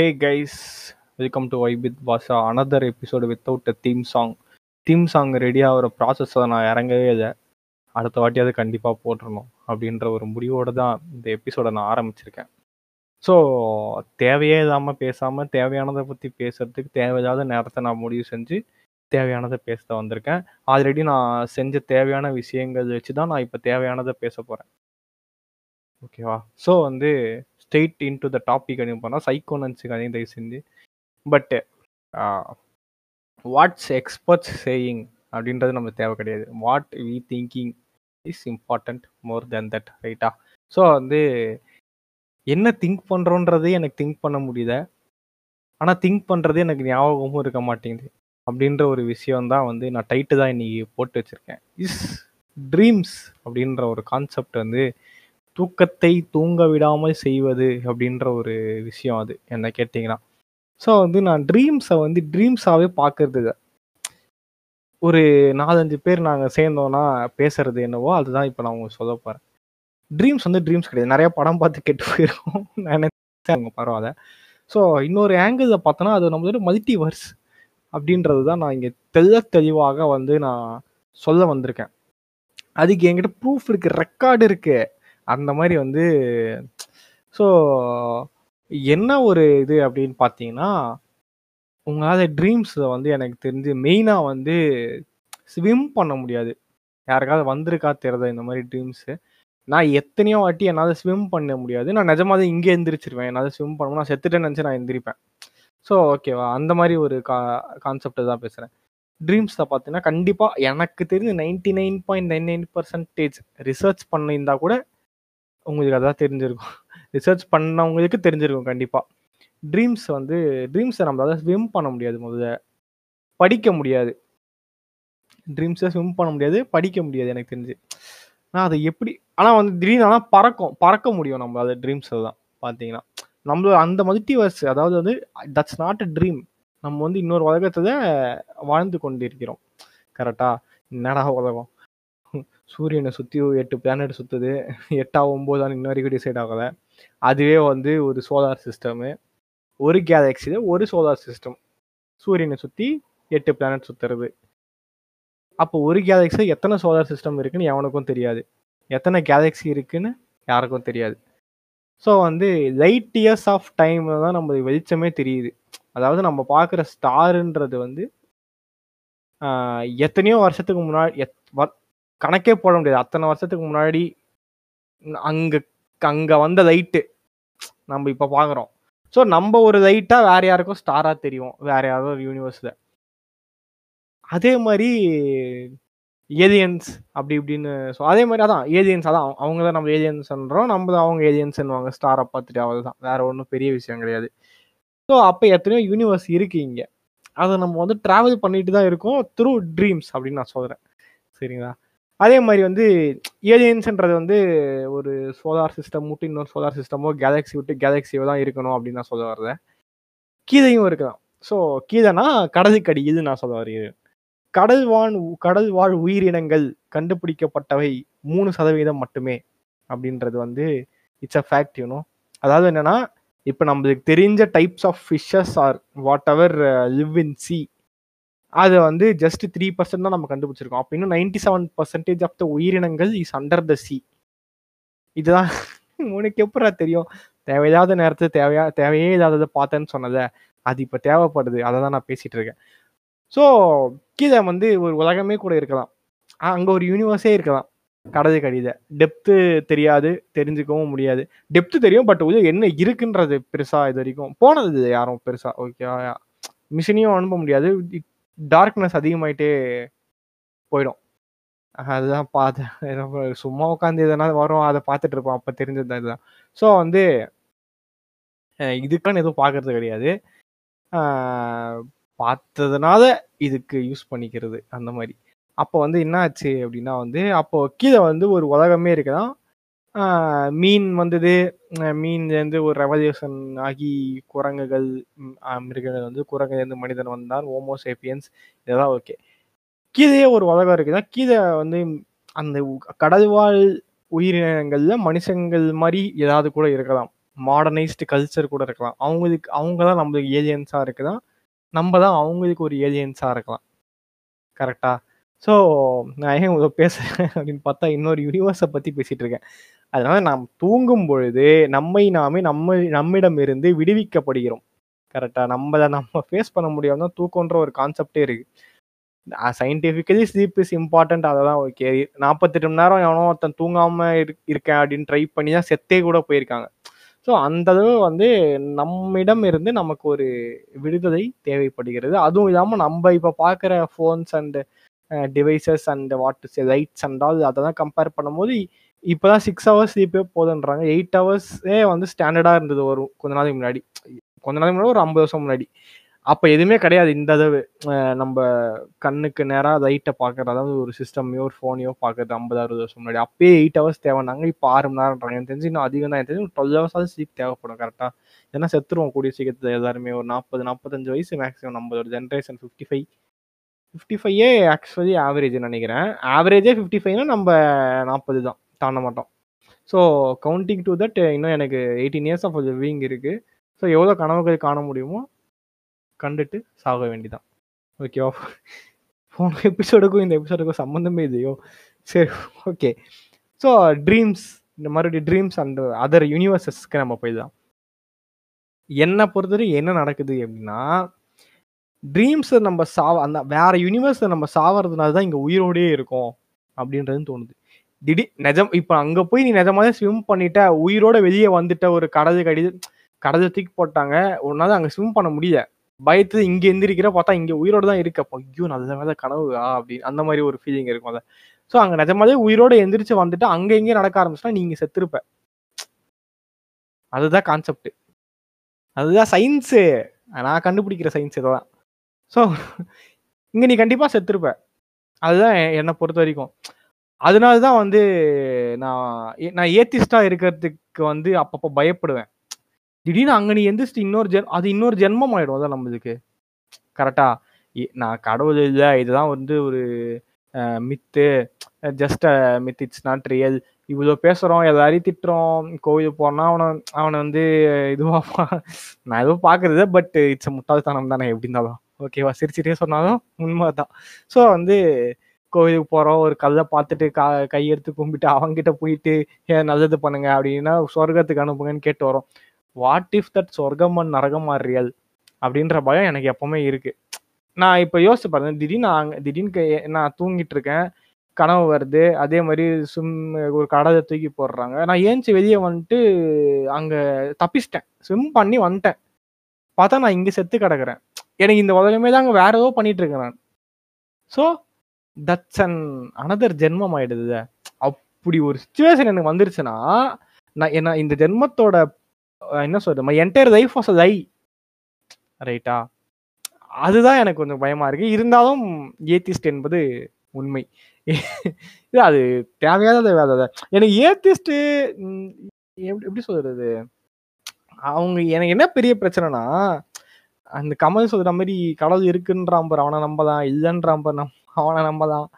Hey guys, welcome to Vibe with Basha another episode without a theme song theme song ready ஆகிற ப்ராசஸை நான் இறங்கவே இல்லை. அடுத்த வாட்டி அது கண்டிப்பாக போட்டுறணும் அப்படின்ற ஒரு முடிவோடு தான் இந்த எபிசோடை நான் ஆரம்பிச்சிருக்கேன். ஸோ தேவையே இல்லாமல் பேசாமல் தேவையானதை பற்றி பேசுறதுக்கு தேவையில்லாத நேரத்தை நான் முடிவு செஞ்சு தேவையானதை பேச வந்திருக்கேன். ஆல்ரெடி நான் செஞ்ச தேவையான விஷயங்கள் வச்சு தான் நான் இப்போ தேவையானதை பேச போகிறேன் ஓகேவா ஸோ வந்து straight into the topic அப்படின்னு போனால் சைக்கோனன்ஸுக்கு அதையும் தயவு செஞ்சு. பட்டு வாட்ஸ் எக்ஸ்பர்ட்ஸ் சேயிங் அப்படின்றது நமக்கு தேவை கிடையாது. What we thinking is important more than that ரைட்டா ஸோ வந்து என்ன திங்க் பண்ணுறோன்றதே எனக்கு திங்க் பண்ண முடியல. ஆனால் திங்க் பண்ணுறது எனக்கு ஞாபகமும் இருக்க மாட்டேங்குது. அப்படின்ற ஒரு விஷயம் தான் வந்து நான் டைட்டு தான் இன்னைக்கு போட்டு வச்சுருக்கேன். இஸ் ட்ரீம்ஸ் அப்படின்ற ஒரு கான்செப்ட் வந்து தூக்கத்தை தூங்க விடாமல் செய்வது அப்படின்ற ஒரு விஷயம் அது. என்ன கேட்டிங்கன்னா. ஸோ வந்து நான் ட்ரீம்ஸை வந்து ட்ரீம்ஸாகவே பார்க்கறது ஒரு நாலஞ்சு பேர் நாங்கள் சேர்ந்தோன்னா பேசுறது என்னவோ அதுதான் இப்போ நான் உங்களுக்கு சொல்ல போகிறேன் ட்ரீம்ஸ் வந்து ட்ரீம்ஸ் கிடையாது. நிறைய படம் பார்த்து கெட்டு போயிருக்கோம். நான் நினைச்சேன் பரவாயில்ல. ஸோ இன்னொரு ஆங்கிளில் பார்த்தோன்னா அது நம்மளோட மல்டிவர்ஸ் அப்படின்றது தான் நான் இங்கே தெல்ல தெளிவாக வந்து நான் சொல்ல வந்திருக்கேன். அதுக்கு என்கிட்ட ப்ரூஃப் இருக்குது ரெக்கார்டு இருக்குது அந்த மாதிரி வந்து ஸோ என்ன ஒரு இது அப்படின்னு பார்த்தீங்கன்னா உங்களால் ட்ரீம்ஸில் வந்து எனக்கு தெரிஞ்சு மெயினாக வந்து ஸ்விம் பண்ண முடியாது. யாருக்காவது வந்திருக்கா தெரியுதா இந்த மாதிரி ட்ரீம்ஸு நான் எத்தனையோ வாட்டி என்னால் ஸ்விம் பண்ண முடியாது. நான் நிஜமாக இங்கே எந்திரிச்சிருவேன். என்னால் ஸ்விம் பண்ணணும் நான் செத்துட்டேன்னு நினச்சி நான் எந்திரிப்பேன். ஸோ ஓகேவா அந்த மாதிரி ஒரு கா கான்செப்டை தான் பேசுகிறேன் ட்ரீம்ஸில் பார்த்தீங்கன்னா கண்டிப்பாக எனக்கு தெரிஞ்சு ninety nine point nine nine percentage research பண்ணியிருந்தா கூட உங்களுக்கு அதான் தெரிஞ்சிருக்கும். ரிசர்ச் பண்ணவங்களுக்கு தெரிஞ்சிருக்கும் கண்டிப்பாக ட்ரீம்ஸ் வந்து ட்ரீம்ஸை நம்மளால ஸ்விம் பண்ண முடியாது முதல்ல. படிக்க முடியாது. ட்ரீம்ஸை ஸ்விம் பண்ண முடியாது படிக்க முடியாது எனக்கு தெரிஞ்சு. ஆனால் அதை எப்படி ஆனால் வந்து திடீர்னு ஆனால் பறக்கும் பறக்க முடியும் நம்மளால ட்ரீம்ஸில் தான் பார்த்தீங்கன்னா நம்மளோட அந்த மல்டிவர்ஸ் அதாவது வந்து தட்ஸ் நாட் அ ட்ரீம் நம்ம வந்து இன்னொரு உலகத்தை வாழ்ந்து கொண்டு இருக்கிறோம் கரெக்டாக என்னடா உலகம்? சூரியனை சுற்றி எட்டு பிளானட் சுற்றுது எட்டா ஒம்போதான் இன்ன வரைக்கும் டிசைட் ஆகலை. அதுவே வந்து ஒரு சோலார் சிஸ்டமு ஒரு கேலக்சியில் ஒரு சோலார் சிஸ்டம் சூரியனை சுற்றி எட்டு பிளானட் சுற்றுறது அப்போ ஒரு கேலக்சியில் எத்தனை சோலார் சிஸ்டம் இருக்குன்னு எவனுக்கும் தெரியாது. எத்தனை கேலக்சி இருக்குன்னு யாருக்கும் தெரியாது. ஸோ வந்து லைட் இயர்ஸ் ஆஃப் டைம் தான் நம்ம வெளிச்சமே தெரியுது. அதாவது நம்ம பார்க்குற ஸ்டாருன்றது வந்து எத்தனையோ வருஷத்துக்கு முன்னாடி எத் கணக்கே போட முடியாது. அத்தனை வருஷத்துக்கு முன்னாடி அங்கே அங்கே வந்த லைட்டு நம்ம இப்போ பார்க்குறோம் ஸோ நம்ம ஒரு லைட்டாக வேற யாருக்கும் ஸ்டாராக தெரியும். வேற யாரோ ஒரு யூனிவர்ஸில் அதே மாதிரி ஏலியன்ஸ் அப்படி இப்படின்னு ஸோ அதே மாதிரி அதான் ஏலியன்ஸ் அதான். அவங்க தான் நம்ம ஏலியன்ஸ்ன்றோம் நம்ம தான் அவங்க ஏலியன்ஸ்ன்னுவாங்க ஸ்டாரை பார்த்துட்டு அவ்வளோதான் வேற ஒன்றும் பெரிய விஷயம் கிடையாது. ஸோ அப்போ எத்தனையோ யூனிவர்ஸ் இருக்குது இங்கே. அதை நம்ம வந்து ட்ராவல் பண்ணிட்டு தான் இருக்கோம் த்ரூ ட்ரீம்ஸ் அப்படின்னு நான் சொல்கிறேன் சரிங்களா? அதே மாதிரி வந்து ஏலியன்ஸ்ன்றது வந்து ஒரு சோலார் சிஸ்டம் விட்டு இன்னொரு சோலார் சிஸ்டமோ கேலக்ஸி விட்டு கேலக்ஸியோ தான் இருக்கணும் அப்படின்னு நான் சொல்ல வர்றேன். கீதையும் இருக்கலாம். ஸோ கீதைனா கடலுக்கடி இது நான் சொல்ல வருகிறேன் கடல் வாழ் கடல் வாழ் உயிரினங்கள் கண்டுபிடிக்கப்பட்டவை மூணு சதவீதம் மட்டுமே அப்படின்றது வந்து இட்ஸ் அ ஃபேக்ட் யூனோ அதாவது என்னன்னா இப்போ நம்மளுக்கு தெரிஞ்ச types of fishes are whatever live in sea அதை வந்து ஜஸ்ட் த்ரீ பர்சன்ட் தான் நம்ம கண்டுபிடிச்சிருக்கோம். அப்போ இன்னும் ninety seven percentage of the உயிரினங்கள் இஸ் அண்டர் த சி இதுதான். உனக்கு எப்படா தெரியும்? தேவையில்லாத நேரத்தை தேவையா தேவையே இல்லாததை பார்த்தேன்னு சொன்னதை. அது இப்போ தேவைப்படுது. அதை தான் நான் பேசிகிட்டு இருக்கேன். ஸோ கீழே வந்து ஒரு உலகமே கூட இருக்கலாம். அங்கே ஒரு யூனிவர்ஸே இருக்கலாம். கடது கடித. டெப்த்து தெரியாது. தெரிஞ்சுக்கவும் முடியாது. டெப்த்து தெரியும் பட் உள்ள என்ன இருக்குன்றது பெருசாக இது வரைக்கும். போனது யாரும் பெருசாக ஓகே மிஷினையும் அனுப்ப முடியாது. டார்க்னஸ் அதிகமாயிட்டே போயிடும். அதுதான் பார்த்து சும்மா உட்காந்து எதனா வரும் அதை பார்த்துட்டு இருப்போம். அப்போ தெரிஞ்சது இதுதான். ஸோ வந்து இதுக்கான எதுவும் பார்க்கறது கிடையாது. பார்த்ததுனால இதுக்கு யூஸ் பண்ணிக்கிறது அந்த மாதிரி. அப்போ வந்து என்ன ஆச்சு அப்படின்னா வந்து அப்போ கீழே வந்து ஒரு உலகமே இருக்குதான் மீன் வந்தது. மீன்லேருந்து ஒரு ரெவல்யூஷன் ஆகி குரங்குகள் மிருகங்கள் வந்து குரங்குலேருந்து மனிதன் வந்தான். ஓமோசேப்பியன்ஸ் இதெல்லாம் ஓகே கீழே ஒரு உலகம் இருக்குதா கீழே வந்து அந்த கடல்வாழ் உயிரினங்களில் மனுஷங்கள் மாதிரி ஏதாவது கூட இருக்கலாம். மாடர்னைஸ்டு கல்ச்சர் கூட இருக்கலாம். அவங்களுக்கு அவங்க தான் நம்மளுக்கு ஏலியன்ஸாக இருக்குதான் நம்ம தான் அவங்களுக்கு ஒரு ஏலியன்ஸாக இருக்கலாம். கரெக்டாக ஸோ நான் ஏன் இவ்வளோ பேசுகிறேன் அப்படின்னு பார்த்தா இன்னொரு யூனிவர்ஸை பற்றி பேசிகிட்டு இருக்கேன். அதனால நாம் தூங்கும் பொழுது நம்மை நாமே நம்ம நம்மிடம் இருந்து விடுவிக்கப்படுகிறோம் கரெக்டா நம்ம நம்ம ஃபேஸ் பண்ண முடியாம தான் தூக்கம்ன்ற ஒரு கான்செப்டே இருக்கு. சயின்டிஃபிக்கலி ஸ்லீப் இஸ் இம்பார்ட்டன்ட் தான் ஓகே நாற்பத்தெட்டு மணி நேரம் எவனோ ஒருத்தன் தூங்காம இரு இருக்கேன் அப்படின்னு ட்ரை பண்ணி தான் செத்தே கூட போயிருக்காங்க. ஸோ அந்த அளவு வந்து நம்மிடம் இருந்து நமக்கு ஒரு விடுதலை தேவைப்படுகிறது. அதுவும் இல்லாமல் நம்ம இப்போ பார்க்குற phones and devices and what lights and all அதெல்லாம் கம்பேர் பண்ணும்போது இப்போதான் சிக்ஸ் ஹவர்ஸ் ஸ்லீப்பே போதுன்றாங்க. எயிட் ஹவர்ஸே வந்து ஸ்டாண்டர்டாக இருந்தது ஒரு கொஞ்ச நாளைக்கு முன்னாடி. கொஞ்ச நாளைக்கு முன்னாடி ஒரு ஐம்பது வருஷம் முன்னாடி. அப்போ எதுவுமே கிடையாது இந்த அளவு. நம்ம கண்ணுக்கு நேராக லைட்டை பார்க்குறது அதாவது ஒரு சிஸ்டமையோ ஒரு ஃபோனையோ பார்க்குறது ஐம்பது அறுபது வருஷம் முன்னாடி. அப்பயே எயிட் ஹவர்ஸ் தேவைன்னாங்க. இப்போ ஆறு மணி நேரம்ன்றாங்க. எனக்கு தெரிஞ்சு இன்னும் அதிகம் தான். எனக்கு தெரிஞ்சு டுவெல் ஹவர்ஸாவது ஸ்லீப் தேவைப்படும் கரெக்டாக ஏன்னா செத்துருவோம் கூடிய சீக்கிரத்தில் எல்லாருமே. ஒரு நாற்பது நாற்பத்தஞ்சு வயசு மேக்ஸிமம் நம்மளோட ஜென்ரேஷன் ஃபிஃப்டி ஃபைவ் ஃபிஃப்டி ஃபைவே ஆக்சுவலி ஆவரேஜ் நினைக்கிறேன். ஆவரேஜே ஃபிஃப்டி ஃபைவ்னா நம்ம நாற்பது தான். தாண்ட மாட்டோம் ஸோ கவுண்டிங் டு தட் இன்னும் எனக்கு எயிட்டீன் இயர்ஸ் ஆஃப் லிவிங் இருக்குது ஸோ எவ்வளோ கனவுகள் காண முடியுமோ கண்டுட்டு சாக வேண்டிதான். ஓகேவா போன எபிசோடுக்கும் இந்த எபிசோடுக்கும் சம்மந்தமே இல்லையோ? சரி ஓகே ஸோ ட்ரீம்ஸ் இந்த மறுபடியும் ட்ரீம்ஸ் அண்ட் அதர் யூனிவர்சஸ்க்கு நம்ம போயிடலாம். என்னை பொறுத்தவரை என்ன நடக்குது அப்படின்னா ட்ரீம்ஸை நம்ம சாவ அந்த வேற யூனிவர்ஸை நம்ம சாவறதுனால தான் இங்கே உயிரோடையே இருக்கும் அப்படின்றது தோணுது. திடீர் நிஜம் இப்போ அங்கே போய் நீ நிஜமாவே ஸ்விம் பண்ணிட்ட உயிரோட வெளியே வந்துட்ட ஒரு கடது கடிது கடல் தூக்கி போட்டாங்க ஒன்னாவது அங்கே ஸ்விம் பண்ண முடியல. பயத்து இங்கே எந்திரிக்கிற பார்த்தா இங்கே உயிரோட தான் இருக்கு. அப்போ ஐயோ நல்ல வேலை கனவுகா அப்படின்னு அந்த மாதிரி ஒரு ஃபீலிங் இருக்கும் அதை. ஸோ அங்கே நிஜமாவே உயிரோட எந்திரிச்சு வந்துட்டு அங்கே எங்கேயும் நடக்க ஆரம்பிச்சுன்னா நீங்க செத்துருப்ப. அதுதான் கான்செப்ட் அதுதான் சயின்ஸு நான் கண்டுபிடிக்கிற சயின்ஸ் தான். ஸோ இங்கே நீ கண்டிப்பாக செத்துருப்ப. அதுதான் எ- என்னை பொறுத்த வரைக்கும். அதனால தான் வந்து நான் ஏ- நான் ஏத்திஸ்டா இருக்கிறதுக்கு வந்து அப்பப்போ பயப்படுவேன். திடீர்னு அங்கே நீ எந்திரிச்சு இன்னொரு ஜென் அது இன்னொரு ஜென்மம் ஆயிடும் அதான் நம்மளுக்கு. கரெக்டா. நான் கடவுள் இல்லை இதுதான் வந்து ஒரு myth just myth it's not real இவ்வளோ பேசுகிறோம் எல்லாரையும் திட்டுறோம் கோவிலுக்கு போனால் அவனை அவனை வந்து இதுவாக நான் எதுவும் பார்க்குறது பட் இட்ஸ் முட்டாள்தனம் தானே எப்படி இருந்தாலும். ஓகேவா? சிரிச்சிட்டே சொன்னாலும் உண்மை தான் ஸோ வந்து கோவிலுக்கு போகிறோம் ஒரு கல்லை பார்த்துட்டு கா கையெடுத்து கும்பிட்டு அவங்ககிட்ட போயிட்டு ஏன் நல்லது பண்ணுங்க. அப்படின்னா சொர்க்கத்துக்கு அனுப்புங்கன்னு கேட்டு வரோம். வாட் இஃப் தட் சொர்க்கம் அண்ட் நரகம் ஆர் ரியல் அப்படின்ற பயம் எனக்கு எப்பவுமே இருக்கு. நான் இப்போ யோசிச்சு பாருங்க. திடீர்னு நான் திடீர்னு நான் தூங்கிட்டு இருக்கேன். கனவு வருது. அதே மாதிரி சும் ஒரு கடலை தூக்கி போடுறாங்க. நான் ஏஞ்சி வெளியே வந்துட்டு அங்கே தப்பிச்சிட்டேன். ஸ்விம் பண்ணி வந்துட்டேன். பார்த்தா நான் இங்கே செத்து கிடக்குறேன். எனக்கு இந்த உலகமே தான் அங்கே வேற ஏதோ பண்ணிட்டு இருக்கேன் நான் ஸோ தட்ஸ் அன் அனதர் ஜென்மம் ஆயிடுது அப்படி ஒரு சுச்சுவேஷன் எனக்கு வந்துருச்சுன்னா நான் என்ன இந்த ஜென்மத்தோட என்ன சொல்றது my entire life was lie ரைட்டா அதுதான் எனக்கு கொஞ்சம் பயமா இருக்கு. இருந்தாலும் ஏத்திஸ்ட் என்பது உண்மை. இது அது தேவையாத வேலை எனக்கு ஏத்திஸ்ட் எப்படி எப்படி சொல்றது? அவங்க எனக்கு என்ன பெரிய பிரச்சனைனா அந்த கமல் சொல்ற மாதிரி கடவுள் இருக்குன்றான் பாரு அவனை நம்பதான் இல்லைன்றான் பாரு நம்ம அவனை நம்பலாம்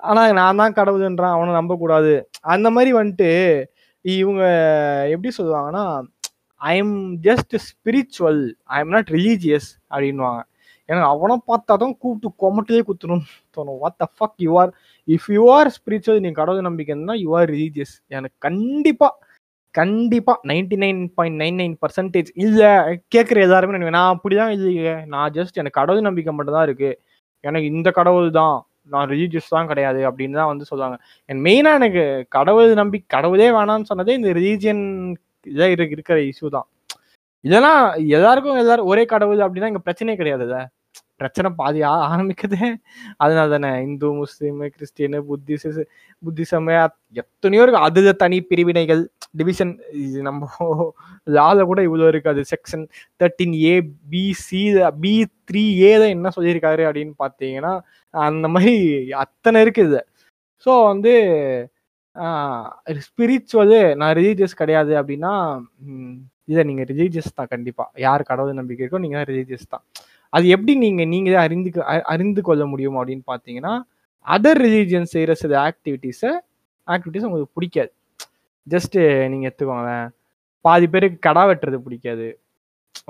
ஆனா நான் தான் கடவுள்ன்றான் அவனை நம்ப கூடாது அந்த மாதிரி வந்துட்டு இவங்க எப்படி சொல்லுவாங்கன்னா I am just spiritual I am not religious அப்படின்வாங்க எனக்கு அவனை பார்த்தா தான் கூப்பிட்டு கொமட்டிலே குத்தணும்னு தோணும். What the fuck you are if you are spiritual நீ கடவுள் நம்பிக்கைன்னா யூ ஆர் ரிலீஜியஸ் எனக்கு கண்டிப்பாக கண்டிப்பாக ninety nine point nine nine percentage இல்லை. கேட்குற எல்லாருமே நினைப்பேன், நான் அப்படிதான் இல்லையே. நான் ஜஸ்ட் எனக்கு கடவுள் நம்பிக்கை மட்டும் தான் எனக்கு இந்த கடவுள் தான் நான் ரிலீஜியஸ் தான் கிடையாது அப்படின்னு தான் வந்து சொல்லுவாங்க. என் மெயினாக எனக்கு கடவுள் நம்பி கடவுளே வேணாம்னு சொன்னதே இந்த ரிலீஜியன் இதாக இருக்கு இருக்கிற இஷ்யூ தான். இதெல்லாம் எல்லாருக்கும் எல்லாரும் ஒரே கடவுள் அப்படின்னா இங்கே பிரச்சனையே கிடையாதுல்ல பிரச்சனை பாதி ஆ- ஆரம்பிக்குதே. அதனால தானே இந்து முஸ்லீம் கிறிஸ்டியனு புத்திச புத்திசம் எத்தனையோ இருக்கு. அதுல தனி பிரிவினைகள் டிவிஷன் இது நம்ம லால கூட இவ்வளோ இருக்காது. Section thirteen A B C B three A தான் என்ன சொல்லியிருக்காரு அப்படின்னு பார்த்தீங்கன்னா அந்த மாதிரி அத்தனை இருக்குது ஸோ வந்து ஸ்பிரிச்சுவலு நான் ரிலீஜியஸ் கிடையாது அப்படின்னா இதை நீங்கள் ரிலீஜியஸ் தான் கண்டிப்பாக யார் கடவுள் நம்பிக்கை இருக்கோ நீங்கள் தான் ரிலீஜியஸ் தான். அது எப்படி நீங்கள் நீங்களே அறிந்து அறிந்து கொள்ள முடியும் அப்படின்னு பார்த்தீங்கன்னா அதர் ரிலீஜியன் செய்கிற சில ஆக்டிவிட்டீஸை ஆக்டிவிட்டீஸ் உங்களுக்கு பிடிக்காது. ஜஸ்ட்டு நீங்கள் எடுத்துக்கோங்களேன். பாதி பேருக்கு கடா வெட்டுறது பிடிக்காது.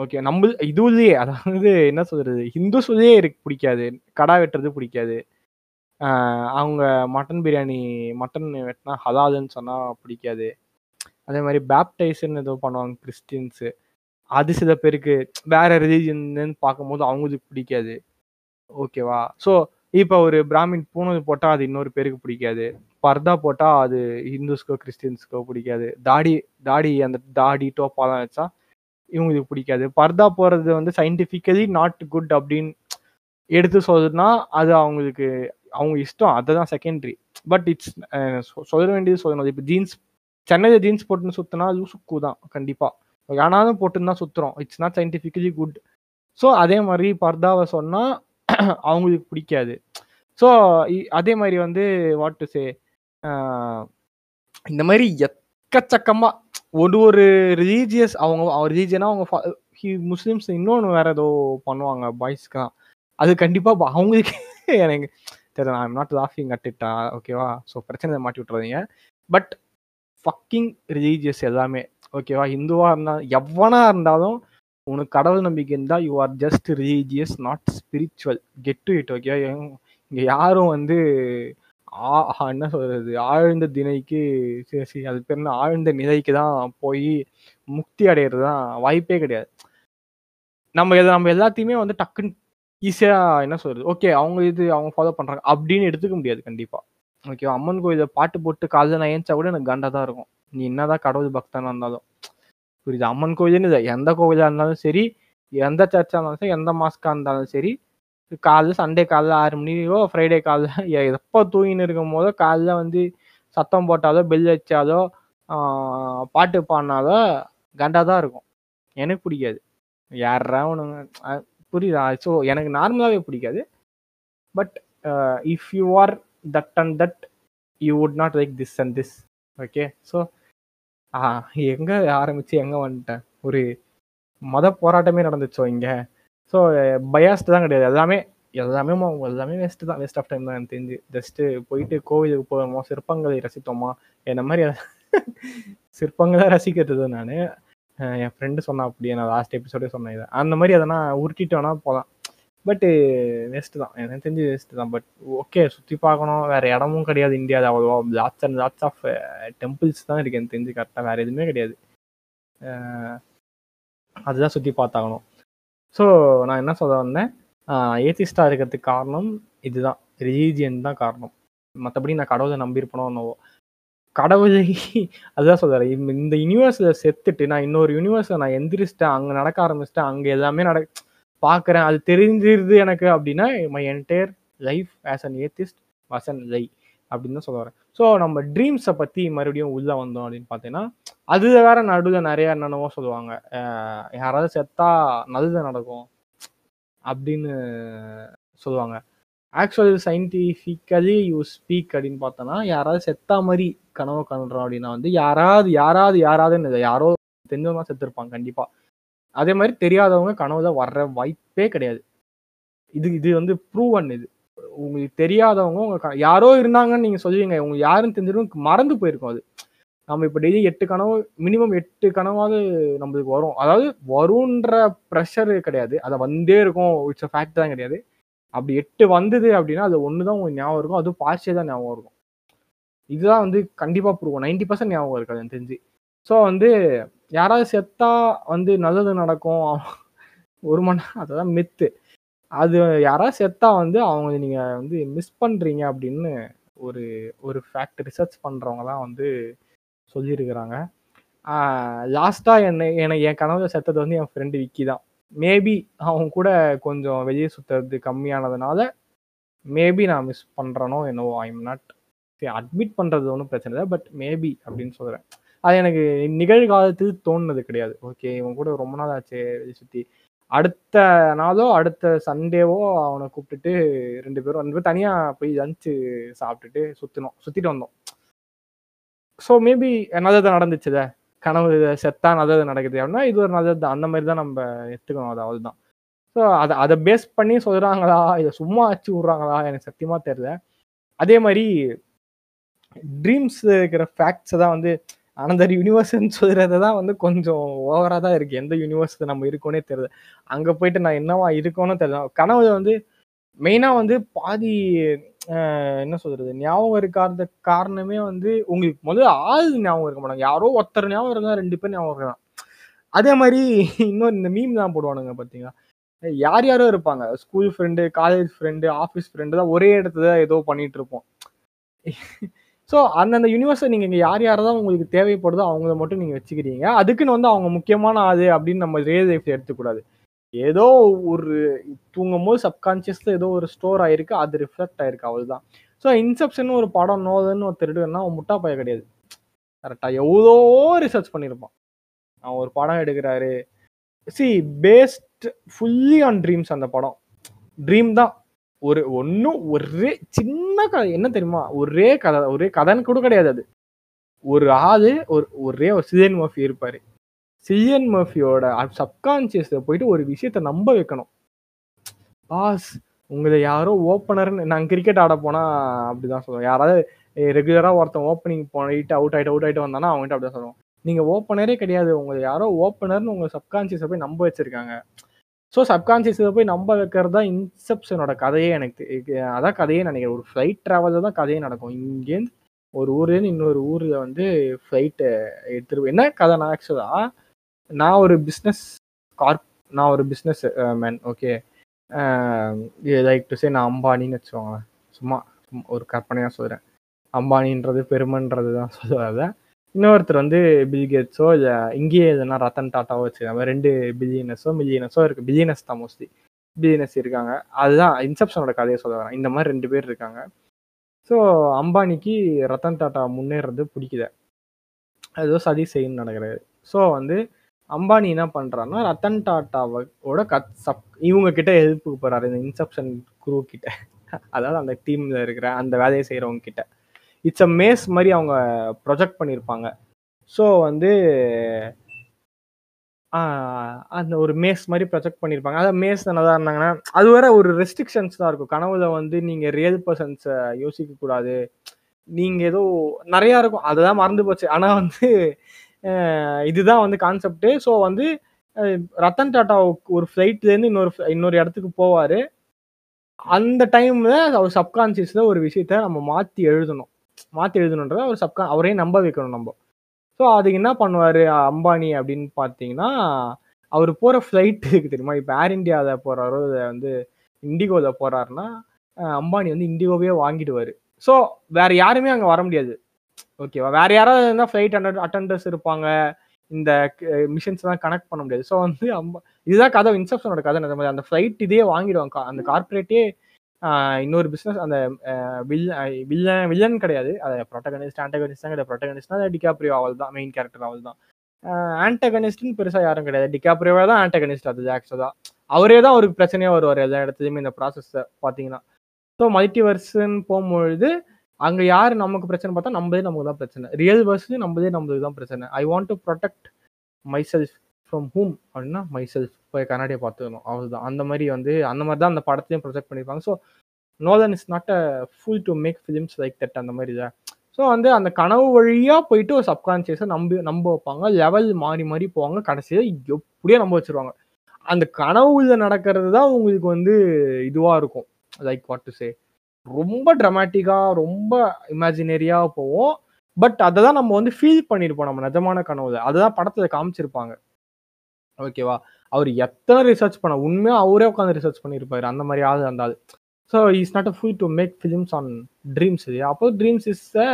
ஓகே நம்ம இதுலயே அதாவது என்ன சொல்கிறது ஹிந்துஸ்லயே இருக்கு பிடிக்காது. கடா வெட்டுறது பிடிக்காது. அவங்க மட்டன் பிரியாணி மட்டன் வெட்டினா ஹலாதுன்னு சொன்னால் பிடிக்காது. அதே மாதிரி பேப்டைஸ்ன்னு ஏதோ பண்ணுவாங்க கிறிஸ்டின்ஸு அது சில பேருக்கு வேற ரிலீஜன் பார்க்கும்போது அவங்களுக்கு பிடிக்காது. ஓகேவா ஸோ இப்போ ஒரு பிராமின் பூனை போட்டால் அது இன்னொரு பேருக்கு பிடிக்காது. பர்தா போட்டால் அது ஹிந்துஸ்க்கோ கிறிஸ்டின்ஸ்க்கோ பிடிக்காது. தாடி தாடி அந்த தாடி டோப்பாலாம் வச்சா இவங்களுக்கு பிடிக்காது. பர்தா போடுறது வந்து சயின்டிஃபிக்கலி நாட் குட் அப்படின்னு எடுத்து சொல்றதுன்னா அது அவங்களுக்கு அவங்க இஷ்டம். அதுதான் செகண்டரி பட் இட்ஸ் சொல்ல வேண்டியது சொல்லணும். இப்போ ஜீன்ஸ் சென்னையில் ஜீன்ஸ் போட்டுன்னு சுத்தினா லூசுக்கு தான் கண்டிப்பாக ஆனாலும் போட்டுன்னு தான் சுற்றுறோம் it's not scientifically good so அதே மாதிரி பர்தாவை சொன்னால் அவங்களுக்கு பிடிக்காது. ஸோ அதே மாதிரி வந்து வாட் டு சே இந்த மாதிரி எக்கச்சக்கமா ஒரு ஒரு ரிலீஜியஸ் அவங்க ரிலீஜியனா அவங்க முஸ்லீம்ஸ் இன்னொன்று வேற ஏதோ பண்ணுவாங்க பாய்ஸ்க்கு தான். அது கண்டிப்பாக அவங்களுக்கு எனக்கு தெரியல ஐம் நாட் லாஃபிங் அட் ஓகேவா ஸோ பிரச்சனை மாட்டி விட்டுறாதீங்க. பட் ஃபக்கிங் ரிலீஜியஸ் எல்லாமே ஓகேவா ஹிந்துவாக இருந்தாலும் எவனா இருந்தாலும் உனக்கு கடவுள் நம்பிக்கை இருந்தால் you are just religious not spiritual get to it ஓகேவா இங்கே யாரும் வந்து என்ன சொல்றது? ஆழ்ந்த திணைக்கு சரி சரி அது பேர் என்ன? ஆழ்ந்த நிலைக்கு தான் போய் முக்தி அடையிறது தான் வாய்ப்பே கிடையாது. நம்ம எதை நம்ம எல்லாத்தையுமே வந்து டக்குன்னு ஈஸியாக என்ன சொல்றது? ஓகே அவங்க இது அவங்க ஃபாலோ பண்ணுறாங்க அப்படின்னு எடுத்துக்க முடியாது கண்டிப்பாக ஓகே அம்மன் கோயிலில் பாட்டு போட்டு காலையில் நான் ஏஞ்சா கூட எனக்கு கண்டா தான் இருக்கும். நீ என்னதான் கடவுள் பக்தனா இருந்தாலும். புரியுது? அம்மன் கோயிலுன்னு இல்லை எந்த கோவிலாக இருந்தாலும் சரி எந்த சர்ச்சாக இருந்தாலும் சரி எந்த மாஸ்காக இருந்தாலும் சரி காலைல சண்டே காலைல ஆறு மணியோ ஃப்ரைடே காலைல. எப்போ தூங்கின்னு இருக்கும் போதோ காலைல வந்து சத்தம் போட்டாலோ பெல் வச்சாலோ பாட்டு பாடினாலோ கண்டா தான் இருக்கும். எனக்கு பிடிக்காது. யாரா ஒன்று புரியுதா? ஸோ எனக்கு நார்மலாகவே பிடிக்காது. But if you are that and that you would not like this and this okay so எங்கே ஆரம்பித்து எங்கே வந்துட்டேன்? ஒரு மத போராட்டமே நடந்துச்சோ இங்கே? ஸோ பயாஸ்ட் தான் கிடையாது. எல்லாமே எல்லாமே எல்லாமே வேஸ்ட்டு தான். வேஸ்ட் ஆஃப் டைம் தான் எனக்கு தெரிஞ்சு. ஜஸ்ட்டு போயிட்டு கோவிலுக்கு போவோமோ சிற்பங்களை ரசித்தோமா என்ன மாதிரி சிற்பங்களை ரசிக்கிறது நான். என் ஃப்ரெண்டு சொன்னா அப்படியே நான் லாஸ்ட் எபிசோடே சொன்னேன் இதை. அந்த மாதிரி அதை நான் உருட்டிட்டோன்னா போகலாம் பட்டு வேஸ்ட்டு தான். எனக்கு தெரிஞ்சு வேஸ்ட்டு தான். பட் ஓகே சுற்றி பார்க்கணும். வேறு இடமும் கிடையாது இந்தியாவில் அவ்வளோவா. Lots and lots of temples தான் இருக்குது எனக்கு தெரிஞ்சு கரெக்டாக வேறு எதுவுமே கிடையாது. அதுதான் சுற்றி பார்த்தாகணும். ஸோ நான் என்ன சொல்ல வந்தேன்? ஏத்திஸ்டாக இருக்கிறதுக்கு காரணம் இதுதான். ரிலீஜியன் தான் காரணம். மற்றபடி நான் கடவுளை நம்பியிருப்பனோ என்னவோ. கடவுளை அதுதான் சொல்கிறேன் இந்த யூனிவர்ஸில் செத்துட்டு நான் இன்னொரு யூனிவர்ஸில் நான் எந்திரிச்சிட்டேன் அங்கே நடக்க ஆரம்பிச்சிட்டேன் அங்கே எல்லாமே நட பார்க்குறேன். அது தெரிஞ்சிருது எனக்கு அப்படின்னா my entire life as an atheist was an lie அப்படின்னு தான் சொல்ல வரேன். ஸோ நம்ம ட்ரீம்ஸை பற்றி மறுபடியும் உள்ளே வந்தோம் அப்படின்னு பார்த்தீங்கன்னா அது வேற நடுவில் நிறைய என்னென்னவோ சொல்லுவாங்க. யாராவது செத்தா நல்லது நடக்கும் அப்படின்னு சொல்லுவாங்க. ஆக்சுவல் சயின்டிஃபிக்கலி யூ ஸ்பீக் அப்படின்னு பார்த்தோன்னா யாராவது செத்தா மாதிரி கனவு காணுறோம் அப்படின்னா வந்து யாராவது யாராவது யாராவதுன்னு யாரோ தெரிஞ்சவங்க செத்துருப்பாங்க கண்டிப்பாக அதே மாதிரி தெரியாதவங்க கனவுல வர்ற வாய்ப்பே கிடையாது. இது இது வந்து ப்ரூவன் இது. உங்களுக்கு தெரியாதவங்க உங்க யாரோ இருந்தாங்கன்னு நீங்க சொல்லுவீங்க. உங்க யாருன்னு தெரிஞ்சிடும் மறந்து போயிருக்கும் அது. நம்ம இப்போ டெய்லி எட்டு கனவு மினிமம் எட்டு கனவாவது நம்மளுக்கு வரும். அதாவது வரும்ன்ற ப்ரெஷர் கிடையாது. அதை வந்தே இருக்கும். இட்ஸ் அ ஃபேக்ட் தான் கிடையாது. அப்படி எட்டு வந்தது அப்படின்னா அது ஒன்று தான் உங்களுக்கு ஞாபகம் இருக்கும். அதுவும் பார்ஷியல் தான் ஞாபகம் இருக்கும். இதுதான் வந்து கண்டிப்பாக ப்ரூவ் நைன்டி பர்சன்ட் ஞாபகம் இருக்காது எனக்கு தெரிஞ்சு. ஸோ வந்து யாராவது செத்தா வந்து நல்லது நடக்கும். ஒரு மணி நேரம் அதெல்லாம் மித்து அது யாராவது செத்தா வந்து அவங்க நீங்கள் வந்து மிஸ் பண்ணுறீங்க அப்படின்னு ஒரு ஒரு ஃபேக்ட் ரிசர்ச் பண்ணுறவங்க தான் வந்து சொல்லியிருக்கிறாங்க. லாஸ்ட்டாக என்னை என்னை என் கனவுல செத்தது வந்து என் ஃப்ரெண்டு விக்கி தான். மேபி அவங்க கூட கொஞ்சம் வெளியே சுற்றுறது கம்மியானதுனால மேபி நான் மிஸ் பண்ணுறனோ என்னவோ ஐம் நாட் அட்மிட் பண்ணுறது ஒன்றும் பிரச்சனை இல்லை பட் மேபி அப்படின்னு சொல்கிறேன் அது எனக்கு நிகழ்காலத்தில் தோணுனது கிடையாது. ஓகே இவன் கூட ரொம்ப நாள் ஆச்சு சுற்றி அடுத்த நாளோ அடுத்த சண்டேவோ அவனை கூப்பிட்டுட்டு ரெண்டு பேரும் ரெண்டு பேரும் தனியாக போய் லஞ்சு சாப்பிட்டுட்டு சுற்றினோம் சுற்றிட்டு வந்தோம். ஸோ மேபி நல்லது நடந்துச்சுத கனவு செத்தா நல்லது நடக்குது அப்படின்னா இது ஒரு நல்லது தான். அந்த மாதிரி தான் நம்ம எடுத்துக்கணும். அது அவ்வளோதான் ஸோ அதை அதை பேஸ் பண்ணி சொல்கிறாங்களா இதை சும்மா அச்சு விட்றாங்களா? எனக்கு சத்தியமாக தெரியல. அதே மாதிரி ட்ரீம்ஸ் இருக்கிற ஃபேக்ட்ஸை தான் வந்து அனந்தர் யூனிவர்ஸ்ன்னு சொல்கிறது தான் வந்து கொஞ்சம் ஓவராக தான் இருக்குது எந்த யூனிவர்ஸ்ல நம்ம இருக்கோனே தெரியல. அங்கே போயிட்டு நான் என்னவா இருக்கோன்னு தெரியல. கனவு வந்து மெயினாக வந்து பாதி என்ன சொல்றது ஞாபகம் இருக்காத காரணமே வந்து உங்களுக்கு முதல்ல ஆள் ஞாபகம் இருக்க மாட்டாங்க. யாரோ ஒருத்தர் ஞாபகம் இருந்தால் ரெண்டு பேர் ஞாபகம் இருக்கலாம். அதே மாதிரி இன்னொரு இந்த மீம் தான் போடுவானுங்க பாத்தீங்களா? யார் யாரோ இருப்பாங்க. School friend college friend office friend தான் ஒரே இடத்துல ஏதோ பண்ணிட்டு இருப்போம். ஸோ அந்தந்த யூனிவர்ஸை நீங்கள் இங்கே யார் யார் தான் உங்களுக்கு தேவைப்படுதோ அவங்கள மட்டும் நீங்கள் வச்சுக்கிறீங்க. அதுக்குன்னு வந்து அவங்க முக்கியமான ஆளு அப்படின்னு நம்ம ரியல் லைஃப் எடுத்துக்கூடாது. ஏதோ ஒரு தூங்கும் போது சப்கான்சியஸில் ஏதோ ஒரு ஸ்டோர் ஆயிருக்கு அது ரிஃப்ளெக்ட் ஆயிருக்கு அவ்வளவுதான். ஸோ இன்செப்ஷன் ஒரு படம் நோதன்னு ஒரு திருடுன்னா அவன் முட்டா பைய கிடையாது. கரெக்டாக எவ்வளோ ரிசர்ச் பண்ணியிருப்பான். அவன் ஒரு படம் எடுக்கிறாரு. Is based fully on dreams அந்த படம். ட்ரீம் தான். ஒரு ஒன்றும் ஒரே சின்ன கதை என்ன தெரியுமா? ஒரே கதை ஒரே கதைன்னு கூட கிடையாது அது. ஒரு ஆள் ஒரு ஒரே ஒரு சிஎன் மஃபி இருப்பார். சிஎன் மஃபியோட சப்கான்சியஸில் போயிட்டு ஒரு விஷயத்த நம்ப வைக்கணும். பாஸ் உங்களை யாரோ ஓப்பனர்னு நான் கிரிக்கெட் ஆட போனால் அப்படிதான் சொல்லுவோம். யாராவது ரெகுலராக ஒருத்தன் ஓப்பனிங் போயிட்டு அவுட் ஆகிட்டு அவுட் ஆகிட்டு வந்தானா அவங்ககிட்ட அப்படிதான் சொல்லுவோம். நீங்கள் ஓப்பனரே கிடையாது. உங்களை யாரோ ஓப்பனர்னு உங்கள் சப்கான்சியஸை போய் நம்ப வச்சுருக்காங்க. ஸோ சப்கான்சியஸை போய் நம்ப வைக்கிறது தான் இன்செப்ஷனோட கதையே எனக்கு அதான் கதையே நினைக்கிறேன். ஒரு ஃப்ளைட் ட்ராவலில் தான் கதையே நடக்கும். இங்கேருந்து ஒரு ஊர்லேருந்து இன்னொரு ஊரில் வந்து ஃப்ளைட்டை எடுத்துரு என்ன கதை நான் ஆக்சுவலாக நான் ஒரு பிஸ்னஸ் கார்ப் நான் ஒரு businessman okay like to say நான் அம்பானின்னு வச்சுக்கோங்களேன். சும்மா ஒரு கற்பனையாக சொல்கிறேன் அம்பானின்றது பெருமைன்றது தான் சொல்லுவேன் இன்னொருத்தர் வந்து பில்கேட்ஸோ இல்லை இங்கேயே எதுனா ரத்தன் டாட்டாவோ வச்சுருக்காங்க ரெண்டு பில்லியனஸோ மில்லியனஸோ இருக்குது பில்லியனஸ் தான் மோஸ்ட்லி பில்லியனஸ் இருக்காங்க. அதுதான் இன்செப்ஷனோட கதையை சொல்ல வரேன். இந்த மாதிரி ரெண்டு பேர் இருக்காங்க. ஸோ அம்பானிக்கு ரத்தன் டாட்டா முன்னேறது பிடிக்கல. ஏதோ சதி செய்யணும்னு நடக்கிறாரு. ஸோ வந்து அம்பானி என்ன பண்ணுறான்னா ரத்தன் டாட்டாவோட கத் சப் இவங்க கிட்ட எதிர்ப்புக்கு போகிறாரு இந்த இன்செப்ஷன் குரூ கிட்ட. அதாவது அந்த டீமில் இருக்கிற அந்த வேலையை செய்கிறவங்க கிட்ட. இட்ஸ் அ மேஸ் மாதிரி அவங்க ப்ரொஜெக்ட் பண்ணியிருப்பாங்க. ஸோ வந்து அந்த ஒரு மேஸ் மாதிரி ப்ரொஜெக்ட் பண்ணியிருப்பாங்க. அதான் மேஸ் என்னதான் இருந்தாங்கன்னா அது வேற ஒரு ரெஸ்ட்ரிக்ஷன்ஸ் தான் இருக்கும். கனவுல வந்து நீங்க ரியல் பர்சன்ஸை யோசிக்கக்கூடாது. நீங்கள் நீங்க ஏதோ நிறைய இருக்கும். அதுதான் மறந்து போச்சு. ஆனால் வந்து இதுதான் வந்து கான்செப்ட் ஸோ வந்து ரத்தன் டாட்டா ஒரு ஃப்ளைட்லேருந்து இன்னொரு இன்னொரு இடத்துக்கு போவார். அந்த டைமில் அவர் சப்கான்சியஸில் ஒரு விஷயத்த நம்ம மாற்றி எழுதணும். மாற்றி எழுதணுன்றதை அவர் சப்கா அவரே நம்ப வைக்கணும் நம்ம ஸோ அதுக்கு என்ன பண்ணுவார் அம்பானி அப்படின்னு பார்த்தீங்கன்னா அவர் போகிற ஃப்ளைட் இருக்கு தெரியுமா? இப்போ ஏர் இந்தியாவில் போகிறாரோ இதை வந்து இண்டிகோவில் போகிறாருன்னா அம்பானி வந்து இண்டிகோவே வாங்கிடுவார். ஸோ வேறு யாருமே அங்கே வர முடியாது. ஓகேவா வேறு யாராவது இருந்தால் ஃப்ளைட் அட்டண்ட் அட்டண்டர்ஸ் இருப்பாங்க. இந்த மிஷின்ஸ் எல்லாம் கனெக்ட் பண்ண முடியாது. ஸோ வந்து அம்பா இதுதான் கதை இன்செப்ஷனோட கதை அந்த ஃப்ளைட் இதே வாங்கிடுவாங்க. அந்த கார்பரேட்டே இன்னொரு பிஸ்னஸ் அந்த வில்லன் வில்லன் கிடையாது. அது ப்ரொட்டகனிஸ்ட் ஆண்டகனிஸ்ட் தான் கிடையாது ப்ரொட்டகனிஸ்ட்னா டிகாப்ரியோ அவள் தான் மெயின் கேரக்டர் அவள் தான். ஆண்டகனிஸ்ட்னு பெருசாக யாரும் கிடையாது. டிகாப்ரியோவே தான் ஆண்டகனிஸ்ட் அது ஆக்சுவலாக அவரே தான் அவருக்கு பிரச்சனையாக வருவார் எல்லா இடத்துலையுமே இந்த ப்ராசஸை பார்த்தீங்கன்னா. ஸோ மல்டிவர்ஸ்ன்னு போகும்பொழுது அங்கே யார் நமக்கு பிரச்சனை பார்த்தா நம்மளே நமக்கு தான் பிரச்சனை. ரியல் வர்ஸ் நம்மளே நம்மளுக்கு தான் பிரச்சனை. I want to protect myself from whom அப்படின்னா மை செல்ஃப் போய் கண்ணாடியை பார்த்துக்கணும். அவ்வளோதான் அந்த மாதிரி வந்து அந்த மாதிரி தான் அந்த படத்தையும் ப்ரொஜெக்ட் பண்ணியிருப்பாங்க. So nothing is not a fool to make films like that அந்த மாதிரி தான். ஸோ வந்து அந்த கனவு வழியாக போயிட்டு ஒரு சப்கான்சியஸை நம்பி நம்ப வைப்பாங்க. லெவல் மாறி மாறி போவாங்க. கடைசியில் எப்படியோ நம்ப வச்சிருவாங்க. அந்த கனவுல நடக்கிறது தான் உங்களுக்கு வந்து இதுவாக இருக்கும். லைக் வாட் டு சே ரொம்ப ட்ரமாட்டிக்காக ரொம்ப இமேஜினரியாக போவோம். பட் அதை தான் நம்ம வந்து ஃபீல் பண்ணியிருப்போம் நம்ம நிஜமான கனவுல. அதுதான் படத்தில் காமிச்சிருப்பாங்க. ஓகேவா அவர் எத்தனை ரிசர்ச் பண்ண உண்மையாக அவரே உட்காந்து ரிசர்ச் பண்ணியிருப்பாரு அந்த மாதிரி ஆள் அந்த ஆள். So is not a fool to make films on dreams இல்லையா அப்போ dreams is a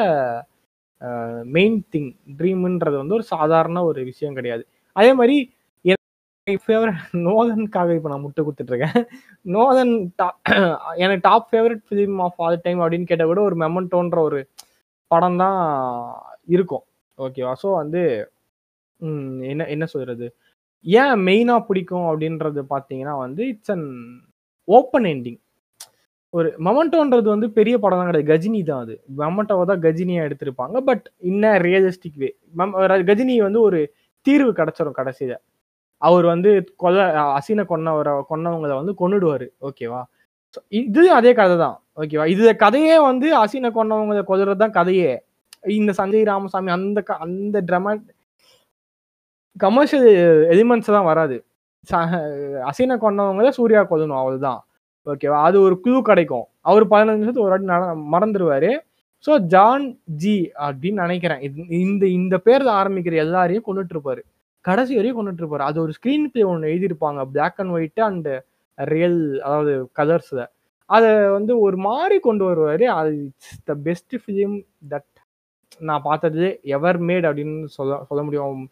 main thing ட்ரீம்ன்றது வந்து ஒரு சாதாரண ஒரு விஷயம் கிடையாது. அதே மாதிரி ஃபேவரட் நோதனுக்காக இப்போ நான் முட்டை கொடுத்துட்ருக்கேன் நோதன் நோதன் எனக்கு top favourite film of all time அப்படின்னு கேட்டால் கூட ஒரு மெமன்டோன்ற ஒரு படம் தான் இருக்கும். ஓகேவா ஸோ வந்து என்ன என்ன சொல்கிறது ஏன் மெயினாக பிடிக்கும் அப்படின்றது பார்த்தீங்கன்னா வந்து இட்ஸ் அன் ஓப்பன் எண்டிங் ஒரு மொமெண்டோன்றது வந்து பெரிய படம் தான் கிடையாது. கஜினி தான் அது. மொமெண்டோவை தான் கஜினியாக எடுத்திருப்பாங்க. பட் இன்ன ரியலிஸ்டிக் வே கஜினி வந்து ஒரு தீர்வு கிடைச்சிரும் கடைசியில். அவர் வந்து கொலை அசீனை கொன்னவரை கொன்னவங்களை வந்து கொண்டுடுவார் ஓகேவா ஸோ இது அதே கதை தான். ஓகேவா இது கதையே வந்து அசீனை கொன்னவங்களை கொதுறது தான் கதையே. இந்த சஞ்சய் ராமசாமி அந்த க- அந்த ட்ரமா கமர்ஷியல் எலிமெண்ட்ஸ் தான் வராது. அசீனை அசினை கொண்டவங்க சூர்யா கொல்லணும் அவ்வளவுதான். ஓகேவா அது ஒரு குழு கிடைக்கும். அவர் பதினஞ்சு நிமிஷத்துக்கு ஒரு வாட்டி நட- மறந்துடுவார் ஸோ ஜான் ஜி அப்படின்னு நினைக்கிறேன். இந்த இந்த பேரில் ஆரம்பிக்கிற எல்லாரையும் கொண்டுட்டு இருப்பாரு கடைசி வரையும் கொண்டுட்டு இருப்பாரு அது ஒரு ஸ்க்ரீன் பிளே ஒன்று எழுதியிருப்பாங்க. Black and white and real அதாவது கலர்ஸில் அதை வந்து ஒரு மாதிரி கொண்டு வருவார். அது த பெஸ்ட் ஃபிலிம் தட் நான் பார்த்தது எவர் மேட் அப்படின்னு சொல்ல சொல்ல முடியும்.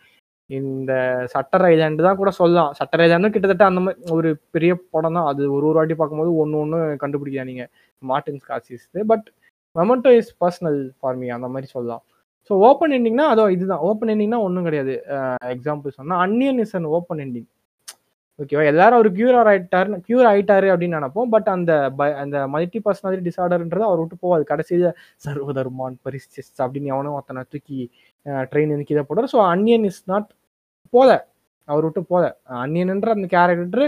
இந்த சட்டர் ஐலாண்டு தான் கூட சொல்லலாம். சட்டர் ஐலாண்டும் கிட்டத்தட்ட அந்த மாதிரி ஒரு பெரிய படம் தான். அது ஒரு ஒரு வாட்டி பார்க்கும்போது ஒன்று ஒன்று கண்டுபிடிக்கலாம் நீங்கள் Martin Scorsese but Memento is personal for me அந்த மாதிரி சொல்லலாம். ஸோ ஓப்பன் எண்டிங்னா அதோ இதுதான் ஓப்பன் எண்டிங்னா ஒன்றும் கிடையாது. எக்ஸாம்பிள் சொன்னால் Anniyan is an open ending. ஓகேவா எல்லாரும் அவர் கியூர் ஆயிட்டாரு கியூர் ஆயிட்டாரு அப்படின்னு நினைப்போம். பட் அந்த ப- அந்த மல்டி பர்சனாலிட்டி டிசார்டர்ன்றது அவர் விட்டு போவாது கடைசியில் சர்வதர்மான் பரிசிஸ் அப்படின்னு எவனும் ஒருத்தனை தூக்கி ட்ரெயின் எனக்கு இதை போடுற ஸோ அன்னியன் இஸ் நாட் போல. அவர் விட்டு போல. அன்னியன்ன்ற அந்த கேரக்டர்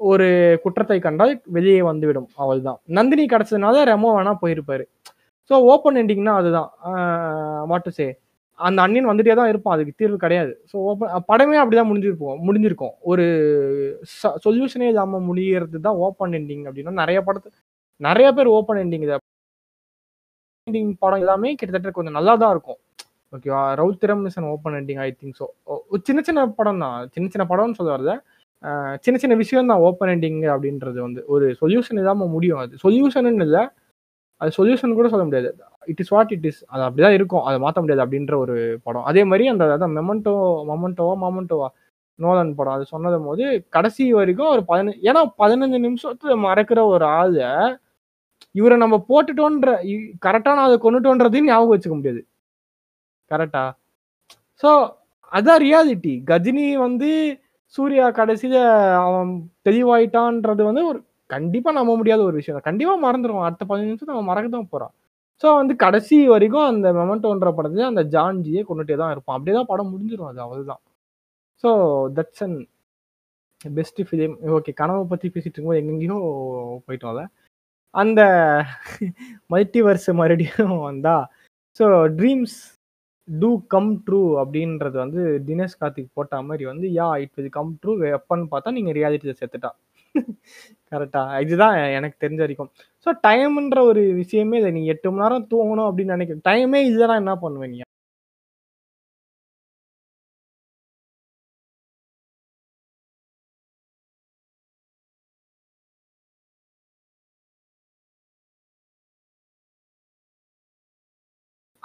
ஒரு குற்றத்தை கண்டால் வெளியே வந்துவிடும். அவள்தான். நந்தினி கிடச்சதுனால ரெமோ வேணா போயிருப்பாரு. ஸோ ஓப்பன் எண்டிங்னா அதுதான். வாட் டு சே அந்த அன்னியன் வந்துட்டே தான் இருப்பான். அதுக்கு தீர்வு கிடையாது. ஸோ ஓப்பன் படமே அப்படிதான் முடிஞ்சிருப்போம் முடிஞ்சிருக்கும். ஒரு சொல்யூஷனே இல்லாமல் முடியறது தான் ஓப்பன் எண்டிங் அப்படின்னா நிறைய படத்து நிறைய பேர் ஓப்பன் எண்டிங் இதை எண்டிங் படம் எல்லாமே கிட்டத்தட்ட கொஞ்சம் நல்லா தான் இருக்கும் ஓகேவா Rowthiram is an open ending I think so சின்ன சின்ன படம் தான். சின்ன சின்ன படம்னு சொல்ல வரல. சின்ன சின்ன விஷயம் தான் ஓப்பன் எண்டிங் அப்படின்றது வந்து. ஒரு சொல்யூஷன் இல்லாமல் முடியும் அது. சொல்யூஷன் இல்லை அது சொல்யூஷன் கூட சொல்ல முடியாது. It is what it is அது அப்படிதான் இருக்கும். அதை மாற்ற முடியாது அப்படின்ற ஒரு படம். அதே மாதிரி அந்த அதான் மெமண்டோ மொமெண்டோவா மொமெண்டோவா நோலன் படம். அது சொன்னதும் போது கடைசி வரைக்கும் ஒரு பதினஞ்சு ஏன்னா பதினஞ்சு நிமிஷத்துல மறக்கிற ஒரு ஆளை இவரை நம்ம போட்டுட்டோன்ற கரெக்டா நான் அதை கொண்டுட்டோன்றதையும் ஞாபகம் வச்சுக்க முடியாது. கரெக்டா ஸோ அதான் ரியாலிட்டி கஜினி வந்து சூர்யா கடைசியில அவன் தெளிவாயிட்டான்றது வந்து ஒரு கண்டிப்பா நம்ப முடியாத ஒரு விஷயம் கண்டிப்பா மறந்துடுவோம் அடுத்த பதினஞ்சு நிமிஷம் நம்ம மறக்க தான் போறோம். ஸோ வந்து கடைசி வரைக்கும் அந்த மெமெண்டோன்ற படத்துல அந்த ஜான்ஜியே கொண்டுட்டே தான் இருப்போம் அப்படியே தான் படம் முடிஞ்சிடும் அது அவ்வளோதான் so that's an best film okay கனவை பற்றி பேசிட்டு இருக்கும்போது எங்கெங்கேயோ போயிட்டோம் அதை. அந்த மல்டிவர்ஸ் மறுபடியும் வந்தா. So dreams do come true அப்படின்றது வந்து தினேஷ் கார்த்திக் போட்ட மாதிரி வந்து yeah it will come true எப்பன்னு பார்த்தா நீங்கள் ரியாலிட்டியில் சேர்த்துட்டா. கரெக்டா. இதுதான் எனக்கு தெரிஞ்ச வரைக்கும். ஸோ டைம்ன்ற ஒரு விஷயமே இல்லை. நீ எட்டு மணி நேரம் தூங்கணும் அப்படின்னு நினைக்கிற டைமே இதுதான் என்ன பண்ணுவேன் நீ?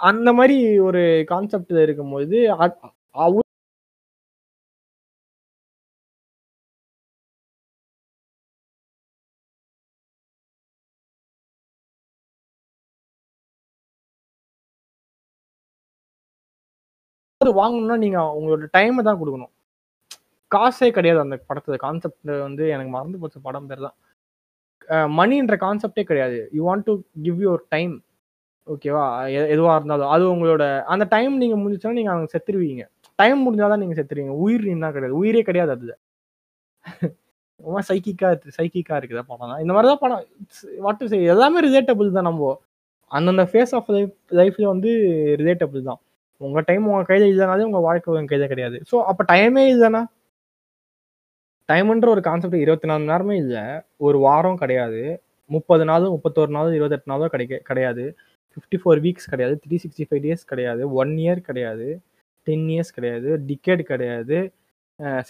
அந்த மாதிரி ஒரு கான்செப்ட் இருக்கும்போது அ- வாங்கணும்னா நீங்க உங்களோட டைமை தான் கொடுக்கணும். காசே கிடையாது அந்த படத்துல. கான்செப்ட் வந்து எனக்கு மறந்து போச்சு. படம் பேர் தான். மணின்ற கான்செப்டே கிடையாது. You want to give your time ஓகேவா எதுவாக இருந்தாலும். அது உங்களோட அந்த டைம் நீங்கள் முடிஞ்சுச்சுன்னா நீங்கள் அவங்க செத்துருவீங்க. டைம் முடிஞ்சாதான் நீங்கள் செத்துருவீங்க. உயிர் என்ன கிடையாது. உயிரே கிடையாது அதில். ரொம்ப சைக்கிக்காக இருக்கு சைக்கிக்காக இருக்குது படம் தான். இந்த மாதிரி தான் படம். வாட் டு சே எல்லாமே ரிலேட்டபிள் தான் நம்ம. அந்தந்த ஃபேஸ் ஆஃப் லைஃப் லைஃப்பில் வந்து ரிலேட்டபிள் தான். உங்க டைம் உங்க கையில இல்லைனாலே உங்க வாழ்க்கை உங்க கையில கிடையாது. ஸோ அப்போ டைமே இல்லைன்னா? டைம்ன்ற ஒரு கான்செப்ட் இருபத்தி நாலு மணி நேரமே இல்லை. ஒரு வாரம் கிடையாது. முப்பது நாளும் முப்பத்தோரு நாளும் இருபத்தெட்டு நாளும் கிடைக்க கிடையாது. ஃபிஃப்டி ஃபோர் வீக்ஸ் கிடையாது. த்ரீ சிக்ஸ்டி ஃபைவ் டேஸ் கிடையாது. ஒன் இயர் கிடையாது. டென் இயர்ஸ் கிடையாது. டிக்கெட் கிடையாது.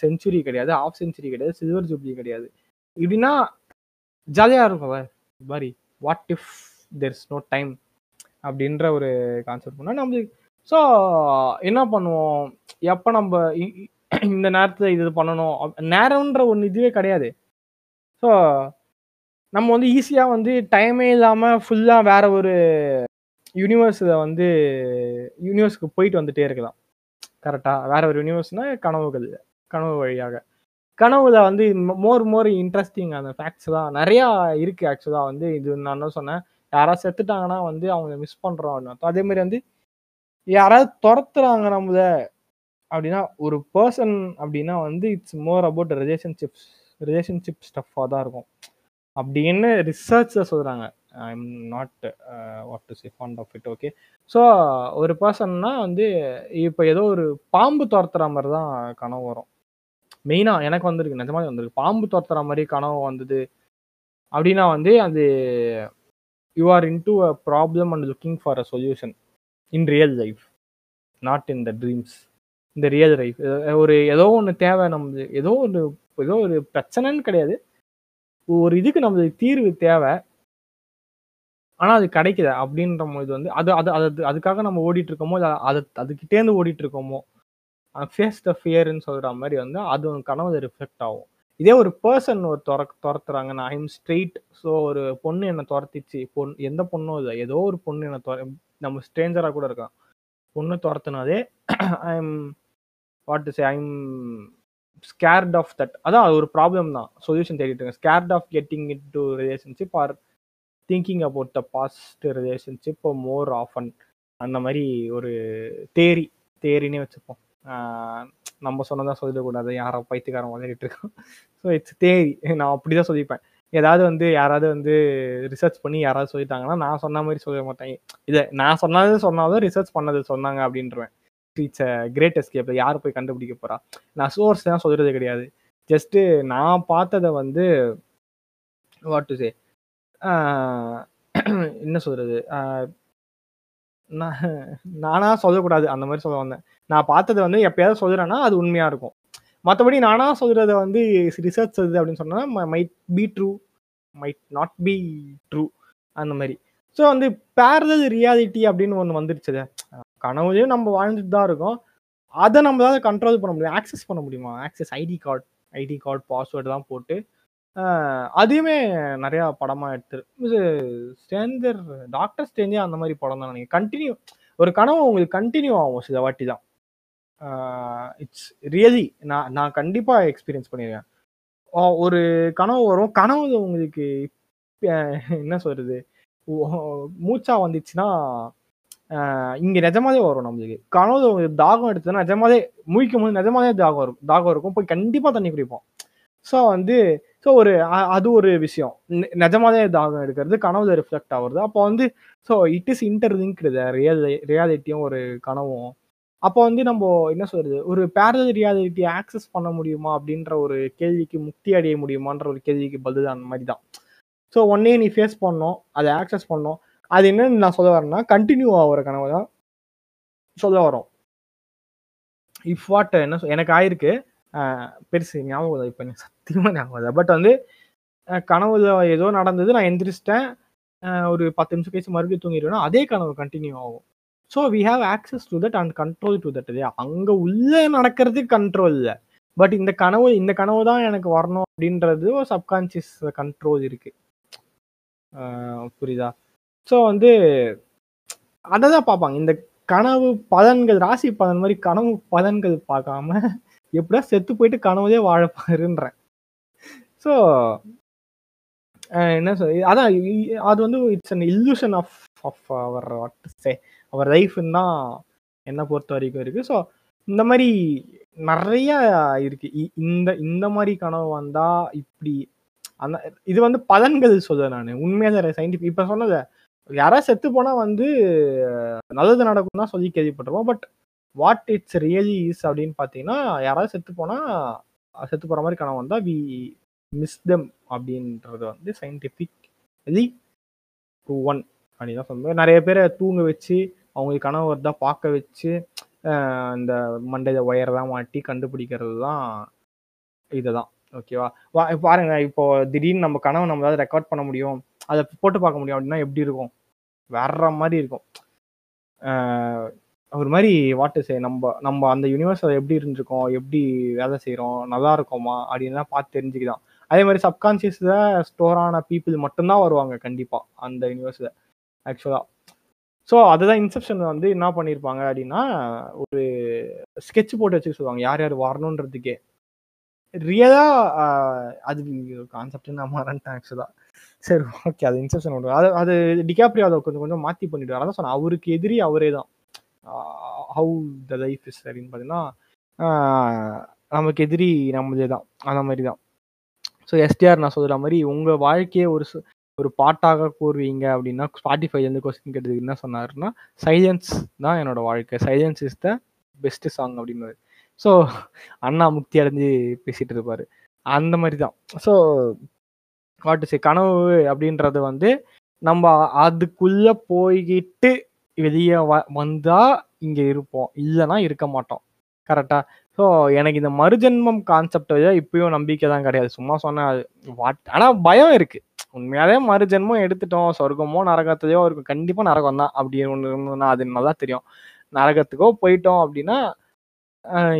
செஞ்சுரி கிடையாது. ஆஃப் செஞ்சுரி கிடையாது. சில்வர் ஜூப்ளி கிடையாது. இப்படின்னா ஜாலியாக இருக்கும் மாதிரி what if there is no time அப்படின்ற ஒரு கான்செப்ட் பண்ணால் நம்மளுக்கு ஸோ என்ன பண்ணுவோம்? எப்போ நம்ம இ- இந்த நேரத்தில் இது பண்ணணும்? நேரம்ன்ற ஒன்று இதுவே கிடையாது. ஸோ நம்ம வந்து ஈஸியாக வந்து டைமே இல்லாமல் ஃபுல்லாக வேற ஒரு யூனிவர்ஸில் வந்து யூனிவர்ஸுக்கு போயிட்டு வந்துட்டே இருக்கலாம். கரெக்டாக வேற ஒரு யூனிவர்ஸ்னால் கனவுகள் கனவு வழியாக. கனவுல வந்து மோர் மோர் இன்ட்ரெஸ்டிங் அந்த ஃபேக்ட்ஸ் தான். நிறையா இருக்குது ஆக்சுவலாக வந்து இது நான் என்ன சொன்னேன்? யாராவது செத்துட்டாங்கன்னா வந்து அவங்க மிஸ் பண்ணுறோம் அப்படின்னு அதே மாதிரி வந்து யாராவது துரத்துறாங்க நம்மள அப்படின்னா ஒரு பர்சன் அப்படின்னா வந்து it's more about relationships relationship ஸ்டஃப்பாக தான் இருக்கும். அப்படின்னு ரிசர்ச்சில் சொல்கிறாங்க I am not what to say fond of it okay so ஒரு பர்சன்னா வந்து இப்போ ஏதோ ஒரு பாம்பு துரத்துற மாதிரி தான் கனவு வரும். மெயினாக எனக்கு வந்திருக்கு நிஜமாவே வந்திருக்கு. பாம்பு துரத்துற மாதிரி கனவு வந்தது அப்படின்னா வந்து அது you are in to a problem and looking for a solution in real life not in the dreams இந்த ரியல் லைஃப் ஒரு ஏதோ ஒன்று தேவை நம்ம ஏதோ ஒரு ஏதோ ஒரு பிரச்சனைன்னு கிடையாது. ஒரு இதுக்கு நம்மளுக்கு தீர்வு தேவை. ஆனால் அது கிடைக்குது அப்படின்ற இது வந்து அது அது அது அதுக்காக நம்ம ஓடிட்டு இருக்கோமோ இல்லை அது அதுக்கிட்டேருந்து ஓடிட்டு இருக்கோமோ ஃபேஸ் த ஃபியர்னு சொல்கிற மாதிரி வந்து அது உன் கனவு ரிஃப்ளெக்ட் ஆகும். இதே ஒரு பர்சன் ஒரு துற துரத்துறாங்க நான் ஐம் ஸ்ட்ரெயிட் ஸோ ஒரு பொண்ணு என்னை துரத்திச்சு பொன் எந்த பொண்ணும் இல்லை ஏதோ ஒரு பொண்ணு என்னை துர நம்ம ஸ்ட்ரேஞ்சராக கூட இருக்கலாம். பொண்ணு துரத்துனாதே I am what say I'm scared of that அதான் அது ஒரு ப்ராப்ளம் தான். சொல்யூஷன் தேடிட்டு இருக்கேன். Scared of getting it to relationship or thinking about the past relationship more often அந்த மாதிரி ஒரு தேரி தேரினே வச்சுப்போம். நம்ம சொன்னதான் சொல்லிடக்கூடாது. யாரோ பைத்தியக்காரன் வளரிட்டு இருக்கோம் ஸோ இட்ஸ் தேரி. நான் அப்படிதான் சொல்லிப்பேன். ஏதாவது வந்து யாராவது வந்து ரிசர்ச் பண்ணி யாராவது சொல்லிட்டாங்கன்னா நான் சொன்ன மாதிரி சொல்ல மாட்டேன். இதை நான் சொன்னது சொன்னாலும் ரிசர்ச் பண்ணது சொன்னாங்க அப்படின்றவன். இட்ஸ் அ கிரேட் எஸ்கேப் யார் போய் கண்டுபிடிக்க போறா? நான் சோர்ஸ் தான் சொல்றது கிடையாது. ஜஸ்ட்டு நான் பார்த்ததை வந்து வாட் டு சே என்ன சொல்றது? நான் நானா சொல்லக்கூடாது. அந்த மாதிரி சொல்ல வந்தேன். நான் பார்த்தது வந்து எப்பயாவது சொல்றேன்னா அது உண்மையா இருக்கும். மற்றபடி நானா சொல்கிறத வந்து ரிசர்ச் சொல்லுது அப்படின்னு சொன்னால் might be true might not be true அந்த மாதிரி. ஸோ வந்து பேரல் ரியாலிட்டி அப்படின்னு ஒன்று வந்துருச்சு கனவுலையும் நம்ம வாழ்ந்துட்டு தான் இருக்கோம். அதை நம்மளால கண்ட்ரோல் பண்ண முடியும். ஆக்சஸ் பண்ண முடியுமா? Access ID card ID card password தான் போட்டு அதையுமே நிறையா படமாக எடுத்து ஸ்டேஞ்சர் டாக்டர் ஸ்டேஞ்சே அந்த மாதிரி படம் தான் நீங்கள் கண்டினியூ ஒரு கனவு உங்களுக்கு கண்டினியூ ஆகும் சில வாட்டி தான். இட்ஸ் ரியலி நான் நான் கண்டிப்பாக எக்ஸ்பீரியன்ஸ் பண்ணியிருக்கேன் ஒரு கனவு வரும். கனவு உங்களுக்கு என்ன சொல்கிறது மூச்சா வந்துச்சுன்னா இங்கே நிஜமாவே வரும் நம்மளுக்கு. கனவு தாகம் எடுத்ததுன்னா நிஜமாவே முழிக்கும் போது நிஜமாவே தாகம் இருக்கும் தாகம் இருக்கும். போய் கண்டிப்பாக தண்ணி குடிப்போம். ஸோ வந்து ஸோ ஒரு அது ஒரு விஷயம். நிஜமாவே தாகம் எடுக்கிறது கனவுல ரிஃப்ளெக்ட் ஆகுறது. அப்போ வந்து so it is interlinked real ரியாலிட்டியும் ஒரு கனவும். அப்போ வந்து நம்ம என்ன சொல்றது? ஒரு பேரல் ரியாலிட்டி ஆக்சஸ் பண்ண முடியுமா? அப்படின்ற ஒரு கேள்விக்கு முக்தி அடைய முடியுமான்ற ஒரு கேள்விக்கு பதில் அந்த மாதிரி தான் ஸோ ஒன்னே நீ ஃபேஸ் பண்ணோம். அதை ஆக்சஸ் பண்ணோம். அது என்னன்னு நான் சொல்ல வரேன்னா கண்டினியூ ஆகிற கனவு தான் சொல்ல வரோம். இஃப் வாட் என்ன எனக்கு ஆயிருக்கு. பெருசு ஞாபகம் இப்போ சத்தியமாக ஞாபகம் பட் வந்து கனவுல ஏதோ நடந்தது. நான் எந்திரிச்சிட்டேன். ஒரு பத்து நிமிஷம் கழிச்சு மறுபடியும் தூங்கிடுவேன்னா அதே கனவு கண்டினியூ ஆகும். So we have access to that and control to that இல்லையா அங்கே உள்ளே நடக்கிறதுக்கு கண்ட்ரோல் இல்லை. பட் இந்த கனவு இந்த கனவு தான் எனக்கு வரணும் அப்படின்றது ஒரு சப்கான்சியஸ் கண்ட்ரோல் இருக்கு. புரியுதா? ஸோ வந்து அதை தான் பார்ப்பாங்க. இந்த கனவு பலன்கள் ராசி பலன் மாதிரி கனவு பலன்கள் பார்க்காம எப்படியா செத்து போயிட்டு கனவுதே வாழப்பாருன்றேன் ஸோ என்ன சொல் அதான் அது வந்து it's an illusion of of our what say our லைஃப்னு தான் என்னை பொறுத்த வரைக்கும் இருக்கு. ஸோ இந்த மாதிரி நிறைய இருக்கு. இந்த இந்த மாதிரி கனவு வந்தா இப்படி அந்த இது வந்து பலன்கள் சொல்ல நான். உண்மையாக சயின்டிஃபிக் இப்போ சொன்னதை யாராவது செத்து போனால் வந்து நல்லது நடக்கும் தான் சொல்லி கேள்விப்பட்டிருவோம் but what it's really is அப்படின்னு பார்த்தீங்கன்னா யாராவது செத்து போனால் செத்து போகிற மாதிரி கனவு வந்தால் வி மிஸ் அப்படின்றத வந்து சயின்டிஃபிக் ஒன் அப்படின்னு தான் சொல்லுவேன் நிறைய பேரை தூங்க வச்சு அவங்களுக்கு கனவு வருதா பார்க்க வச்சு இந்த ஒயர் தான் மாட்டி கண்டுபிடிக்கிறது தான் இதுதான். ஓகேவா வா? பாருங்க இப்போ திடீர்னு நம்ம கனவு ஏதாவது ரெக்கார்ட் பண்ண முடியும். அதை போட்டு பார்க்க முடியும் அப்படின்னா எப்படி இருக்கும்? வேற மாதிரி இருக்கும். ஒரு மாதிரி வாட்டு சே நம்ம நம்ம அந்த யூனிவர்ஸ் எப்படி இருந்திருக்கோம்? எப்படி வேலை செய்கிறோம் நல்லா இருக்கோமா? அப்படின்லாம் பார்த்து தெரிஞ்சுக்கலாம் அதே மாதிரி சப்கான்சியஸில் ஸ்டோர் ஆன பீப்புள் மட்டும்தான் வருவாங்க கண்டிப்பாக அந்த யூனிவர்ஸில் ஆக்சுவலாக ஸோ அதுதான் இன்செப்ஷன் வந்து என்ன பண்ணியிருப்பாங்க அப்படின்னா ஒரு ஸ்கெட்ச் போட்டு வச்சுக்க சொல்லுவாங்க யார் யார் வரணுன்றதுக்கே. ரியலாக அது கான்செப்ட் நான் மறந்துட்டேன் ஆக்சுவலாக சரி ஓகே அது இன்செப்ஷன் ஒன்று அது அது டிகாப்ரி அதை கொஞ்சம் கொஞ்சம் மாற்றி பண்ணிவிடுவார் அதான் சொன்னேன் அவருக்கு எதிரி அவரே தான். ஹவு த லைஃப் இஸ் அப்படின்னு பார்த்தீங்கன்னா நமக்கு எதிரி நம்மளே தான். அந்த மாதிரி தான். ஸோ எஸ்டிஆர் நான் சொல்கிற மாதிரி உங்கள் வாழ்க்கையே ஒரு ஒரு பாட்டாக கூறுவீங்க அப்படின்னா ஸ்பாட்டிஃபைலேருந்து கொஸ்டின் கேட்டதுக்கு என்ன சொன்னாருன்னா சைலன்ஸ் தான் என்னோட வாழ்க்கை. Silence is the best song அப்படின்னு ஸோ அண்ணா முக்தி அடைஞ்சு பேசிட்டு இருப்பாரு. அந்த மாதிரி தான். ஸோ வாட்டு சே கனவு அப்படின்றது வந்து நம்ம அதுக்குள்ள போய்கிட்டு வெளியே வ வந்தா இங்க இருப்போம். இல்லைன்னா இருக்க மாட்டோம். கரெக்டா ஸோ எனக்கு இந்த மறுஜென்மம் கான்செப்ட் இப்பயும் நம்பிக்கை தான் கிடையாது. சும்மா சொன்ன வாட் ஆனால் பயம் இருக்கு. உண்மையாவே மறுஜென்மம் எடுத்துட்டோம். சொர்க்கமோ நரகத்தையோ இருக்கும். கண்டிப்பாக நரகம் தான் அப்படி ஒன்று இருந்ததுன்னா அது நல்லா தெரியும். நரகத்துக்கோ போயிட்டோம் அப்படின்னா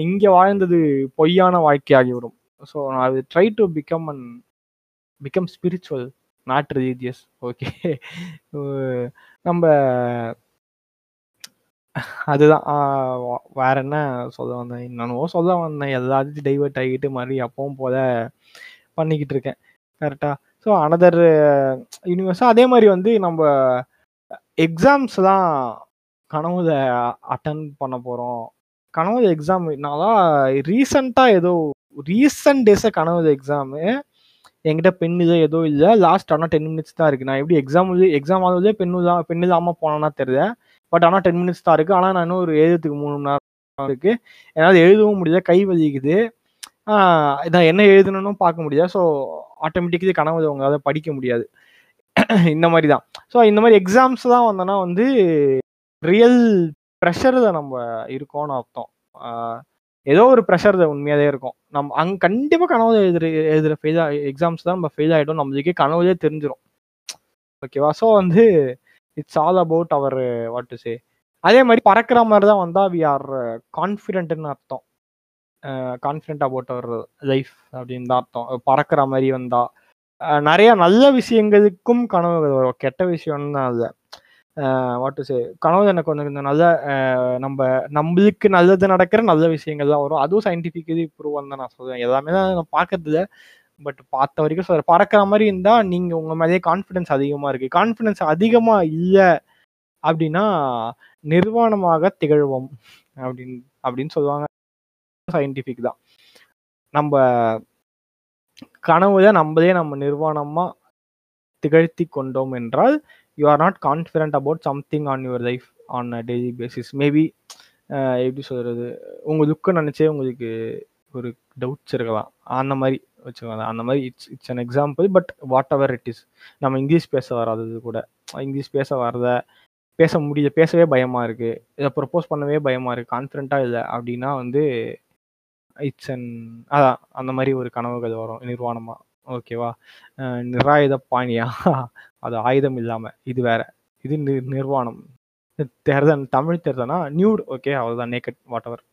இங்கே வாழ்ந்தது பொய்யான வாழ்க்கையாகிவிடும். ஸோ நான் try to become an become spiritual not religious okay நம்ம அதுதான். வேற என்ன சொல்ல வந்தேன்? என்னென்னவோ சொல்ல வந்தேன். எல்லாத்தையும் டைவர்ட் ஆகிட்டு மறுபடியும் அப்பவும் போல பண்ணிக்கிட்டு இருக்கேன். கரெக்டா ஸோ அனதர் யூனிவர்ஸாக அதே மாதிரி வந்து நம்ம எக்ஸாம்ஸ் தான் கனவுல அட்டன் பண்ண போகிறோம் கனவுல எக்ஸாம் நான் ரீசண்டாக ஏதோ ரீசன்ட் டேஸை கனவுல எக்ஸாமு என்கிட்ட பெண் இதோ ஏதோ இல்லை. லாஸ்ட் ஆனால் டென் மினிட்ஸ் தான் இருக்குது நான் எப்படி எக்ஸாம் எக்ஸாம் ஆகுது பெண்ணு தான் பென் இல்லாமல் போனேன்னா தெரியல. பட் ஆனால் டென் மினிட்ஸ் தான் இருக்குது ஆனால் நான் இன்னும் ஒரு எழுதுறதுக்கு மூணு மணி நேரம் இருக்குது என்னால் எழுதவும் முடியல. கை வலிக்குது. நான் என்ன எழுதணும்னு பார்க்க முடியாது ஸோ ஆட்டோமேட்டிக்கலி கனவு உங்களால் படிக்க முடியாது. இந்த மாதிரி தான். ஸோ இந்த மாதிரி எக்ஸாம்ஸ் தான் வந்தோன்னா வந்து ரியல் ப்ரெஷரில் நம்ம இருக்கோம்னு அர்த்தம். ஏதோ ஒரு ப்ரெஷர் உண்மையாகவே இருக்கும். நம்ம அங்கே கண்டிப்பாக கனவு எழுதுற எழுதுகிற ஃபெயில் எக்ஸாம்ஸ் தான் நம்ம ஃபெயில் ஆகிடும் நம்மளுக்கே கனவுலே தெரிஞ்சிடும் ஓகேவா ஸோ வந்து it's all about our what to say அதே மாதிரி பறக்கிற மாதிரி தான் வந்தால் வி ஆர் கான்ஃபிடென்ட்னு அர்த்தம். கான்ஃபிடென்ட் அபவுட் அவர் லைஃப் அப்படின்னு தான் அர்த்தம். பறக்கிற மாதிரி வந்தால் நிறைய நல்ல விஷயங்களுக்கும் கனவு வரும். கெட்ட விஷயம்னு தான் இல்லை வாட் டு சே கனவு எனக்கு கொஞ்சம் கொஞ்சம் நல்ல நம்ம நம்மளுக்கு நல்லது நடக்கிற நல்ல விஷயங்கள் தான் வரும். அதுவும் சயின்டிஃபிக்கலி ப்ரூவ் தான் நான் சொல்லுவேன் எல்லாமே தான் நான் பார்க்கறதுல பட் பார்த்த வரைக்கும் சொல்ற பறக்கிற மாதிரி இருந்தா நீங்க உங்க மேலேயே கான்ஃபிடன்ஸ் அதிகமா இருக்கு. கான்ஃபிடன்ஸ் அதிகமா இல்லை அப்படின்னா நிர்வாணமாக திகழ்வோம் அப்படின்னு அப்படின்னு சொல்லுவாங்க. சயின்டிஃபிக் தான். நம்ம கனவுல நம்மளே நம்ம நிர்வாணமா திகழ்த்தி கொண்டோம் என்றால் you are not confident about something on your life on a daily basis maybe எப்படி சொல்றது? உங்க துக்கம் நினைச்சே உங்களுக்கு ஒரு டவுட்ஸ் இருக்கலாம். அந்த மாதிரி. வச்சுக்கோங்க அந்த மாதிரி it's it's an example but whatever it is நம்ம இங்கிலீஷ் பேச வராதது கூட. இங்கிலீஷ் பேச வரத பேச முடியல பேசவே பயமா இருக்கு. இதை ப்ரப்போஸ் பண்ணவே பயமா இருக்கு. கான்ஃபிடென்ட்டா இல்லை அப்படின்னா வந்து இட்ஸ் அன் அதான் அந்த மாதிரி ஒரு கனவுகள் வரும் நிர்வாணமா. ஓகேவா நிராயுத பாணியா? அது ஆயுதம் இல்லாம. இது வேற. இது நி- நிர்வாணம். தேர்தல் தமிழ் தேர்தல்னா நியூட் ஓகே அவ்வளோதான் நேக்கட் வாட் எவர்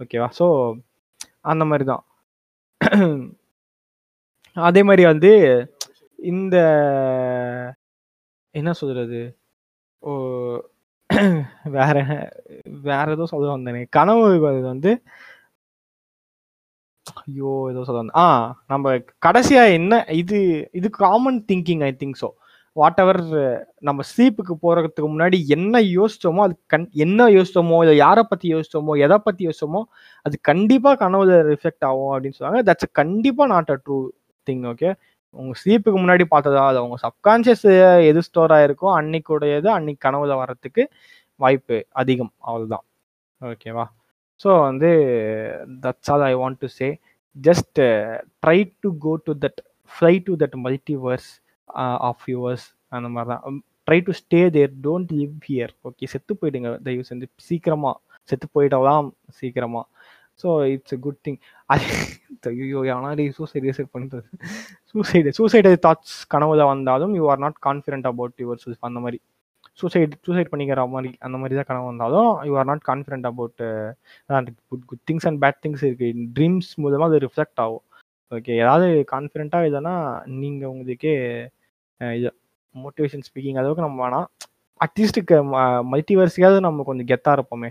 ஓகேவா ஸோ அந்த மாதிரி தான். அதே மாதிரி வந்து இந்த என்ன சொல்றது? ஓ வேற வேற ஏதோ சொல்ல வந்தேனே. கனவு வந்து ஐயோ ஏதோ சொல்ல வந்தேன். ஆ நம்ம கடைசியா என்ன இது இது common thinking I think so whatever நம்ம ஸ்லீப்புக்கு போறதுக்கு முன்னாடி என்ன யோசிச்சோமோ அது கண் என்ன யோசிச்சோமோ இல்லை யாரை பத்தி யோசிச்சோமோ எதை பத்தி யோசிச்சோமோ அது கண்டிப்பா கனவுல ரிஃப்ளெக்ட் ஆகும் அப்படின்னு சொல்லுவாங்க. தட்ஸ் கண்டிப்பா not a true thing okay உங்க ஸ்லீப்புக்கு முன்னாடி பார்த்ததா? அது உங்க சப்கான்சியஸ் எது ஸ்டோர் ஆயிருக்கோ அன்னைக்குடையது அன்னைக்கு கனவுல வர்றதுக்கு வாய்ப்பு அதிகம். அவ்வளோதான் ஓகேவா ஸோ வந்து that's all I want to say just try to go to that fly to that multiverse of yours அந்த மாதிரி தான் try to stay there don't live here okay செத்து போயிடுங்க. தயவு செஞ்சு. சீக்கிரமாக செத்து போயிடலாம் சீக்கிரமாக so it's a good thing அது ஐயோ ஆனால் சூசைட் சூசைட் பண்ணுறது சூசைடு சூசைடு தாட்ஸ் கனவுல வந்தாலும் you are not confident about yourself அந்த மாதிரி. சூசைட் சூசைட் பண்ணிக்கிற மாதிரி அந்த மாதிரி தான் கனவு வந்தாலும் you are not confident about good good things and bad things இருக்குது ட்ரீம்ஸ் மூலமாக அது ரிஃப்ளெக்ட் ஆகும். ஓகே ஏதாவது கான்ஃபிடென்ட்டாக இல்லைன்னா நீங்கள் உங்களுக்கே இது மோட்டிவேஷன் ஸ்பீக்கிங் அளவுக்கு நம்ம வேணாம் அட்லீஸ்ட் மல்டிவர்ஸியாவது நம்ம கொஞ்சம் கெத்தாக இருப்போமே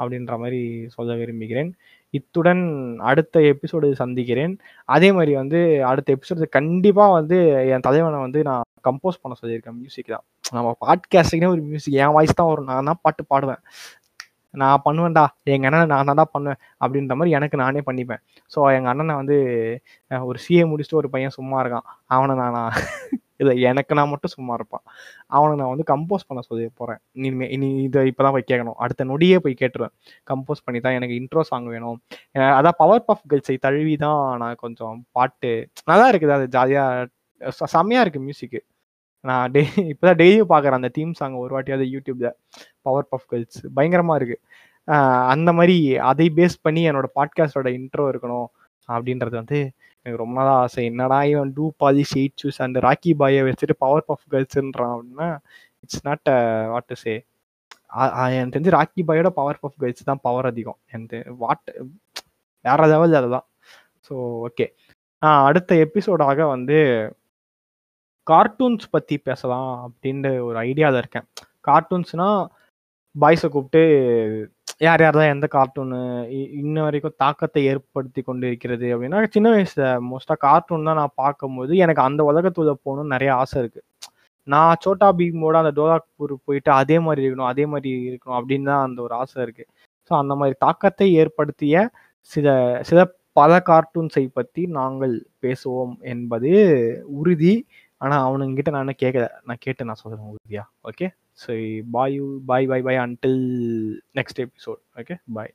அப்படின்ற மாதிரி சொல்ல விரும்புகிறேன். இத்துடன் அடுத்த எபிசோடு சந்திக்கிறேன். அதே மாதிரி வந்து அடுத்த எபிசோடு கண்டிப்பாக வந்து என் தலைவனை வந்து நான் கம்போஸ் பண்ண சொல்லியிருக்கேன் மியூசிக் தான். நம்ம பாட்காஸ்டிங்னே ஒரு மியூசிக் என் வாய்ஸ் தான் வரும். நான் தான் பாட்டு பாடுவேன். நான் பண்ணுவேன்டா. எங்கள் அண்ணனை நான் தான் பண்ணுவேன் அப்படின்ற மாதிரி எனக்கு நானே பண்ணிப்பேன். ஸோ எங்கள் அண்ணனை வந்து ஒரு சிஏ முடிச்சுட்டு ஒரு பையன் சும்மா இருக்கான். அவனை நான் இல்லை எனக்கு நான் மட்டும் சும்மா இருப்பான். அவனை நான் வந்து கம்போஸ் பண்ண சொல்லி போகிறேன் இனிமே இனி இதை இப்போ தான் போய் கேட்கணும். அடுத்த நொடியே போய் கேட்டுருவேன். கம்போஸ் பண்ணி தான் எனக்கு இன்ட்ரோ சாங் வேணும். அதான் பவர் பஃப் கேர்ள்ஸை தழுவி தான் நான் கொஞ்சம் பாட்டு நல்லா இருக்குது. அது ஜாலியாக செம்மையாக இருக்குது மியூசிக்கு நான் டெய் இப்போதான் டெய்லியும் பார்க்குறேன் அந்த தீம் சாங் ஒரு வாட்டியாவது யூடியூப்ல பவர் பஃப் கேர்ள்ஸ் பயங்கரமாக இருக்கு. அந்த மாதிரி அதை பேஸ் பண்ணி என்னோட பாட்காஸ்டோட இன்ட்ரோ இருக்கணும் அப்படின்றது வந்து எனக்கு ரொம்ப நாள் ஆசை. என்னடா இவன் டூ பாலிஷ் எயிட் ஷூஸ் அந்த ராக்கி பாயை வச்சுட்டு பவர் பஃப் கேர்ள்ஸ்ன்றான் அப்படின்னா it's not what to say எனக்கு தெரிஞ்சு ராக்கி பாயோட பவர் பஃப் கேர்ள்ஸ் தான் பவர் அதிகம். எனக்கு வாட் வேற லெவல் அதுதான். ஸோ ஓகே அடுத்த எபிசோடாக வந்து கார்ட்டூன்ஸ் பற்றி பேசலாம் அப்படின்ற ஒரு ஐடியாவில் இருக்கேன். கார்ட்டூன்ஸ்னால் பாய்ஸை கூப்பிட்டு யார் யார் தான் எந்த கார்ட்டூனு இன்ன வரைக்கும் தாக்கத்தை ஏற்படுத்தி கொண்டு இருக்கிறது அப்படின்னா சின்ன வயசுல மோஸ்ட்டாக கார்ட்டூன் தான் நான் பார்க்கும்போது எனக்கு அந்த உலகத்துல போகணும்னு நிறைய ஆசை இருக்கு. நான் சோட்டா பீமோட அந்த டோலாக்பூர் போயிட்டு அதே மாதிரி இருக்கணும் அதே மாதிரி இருக்கணும் அப்படின்னு தான் அந்த ஒரு ஆசை இருக்கு. ஸோ அந்த மாதிரி தாக்கத்தை ஏற்படுத்திய சில சில பல கார்ட்டூன்ஸை பற்றி நாங்கள் பேசுவோம் என்பது உறுதி. ஆனால் அவனுங்கிட்ட நான் இன்னும் கேட்கல நான் கேட்டு நான் சொல்கிறேன் உறுதியா. Okay so bye bye bye bye until next episode okay bye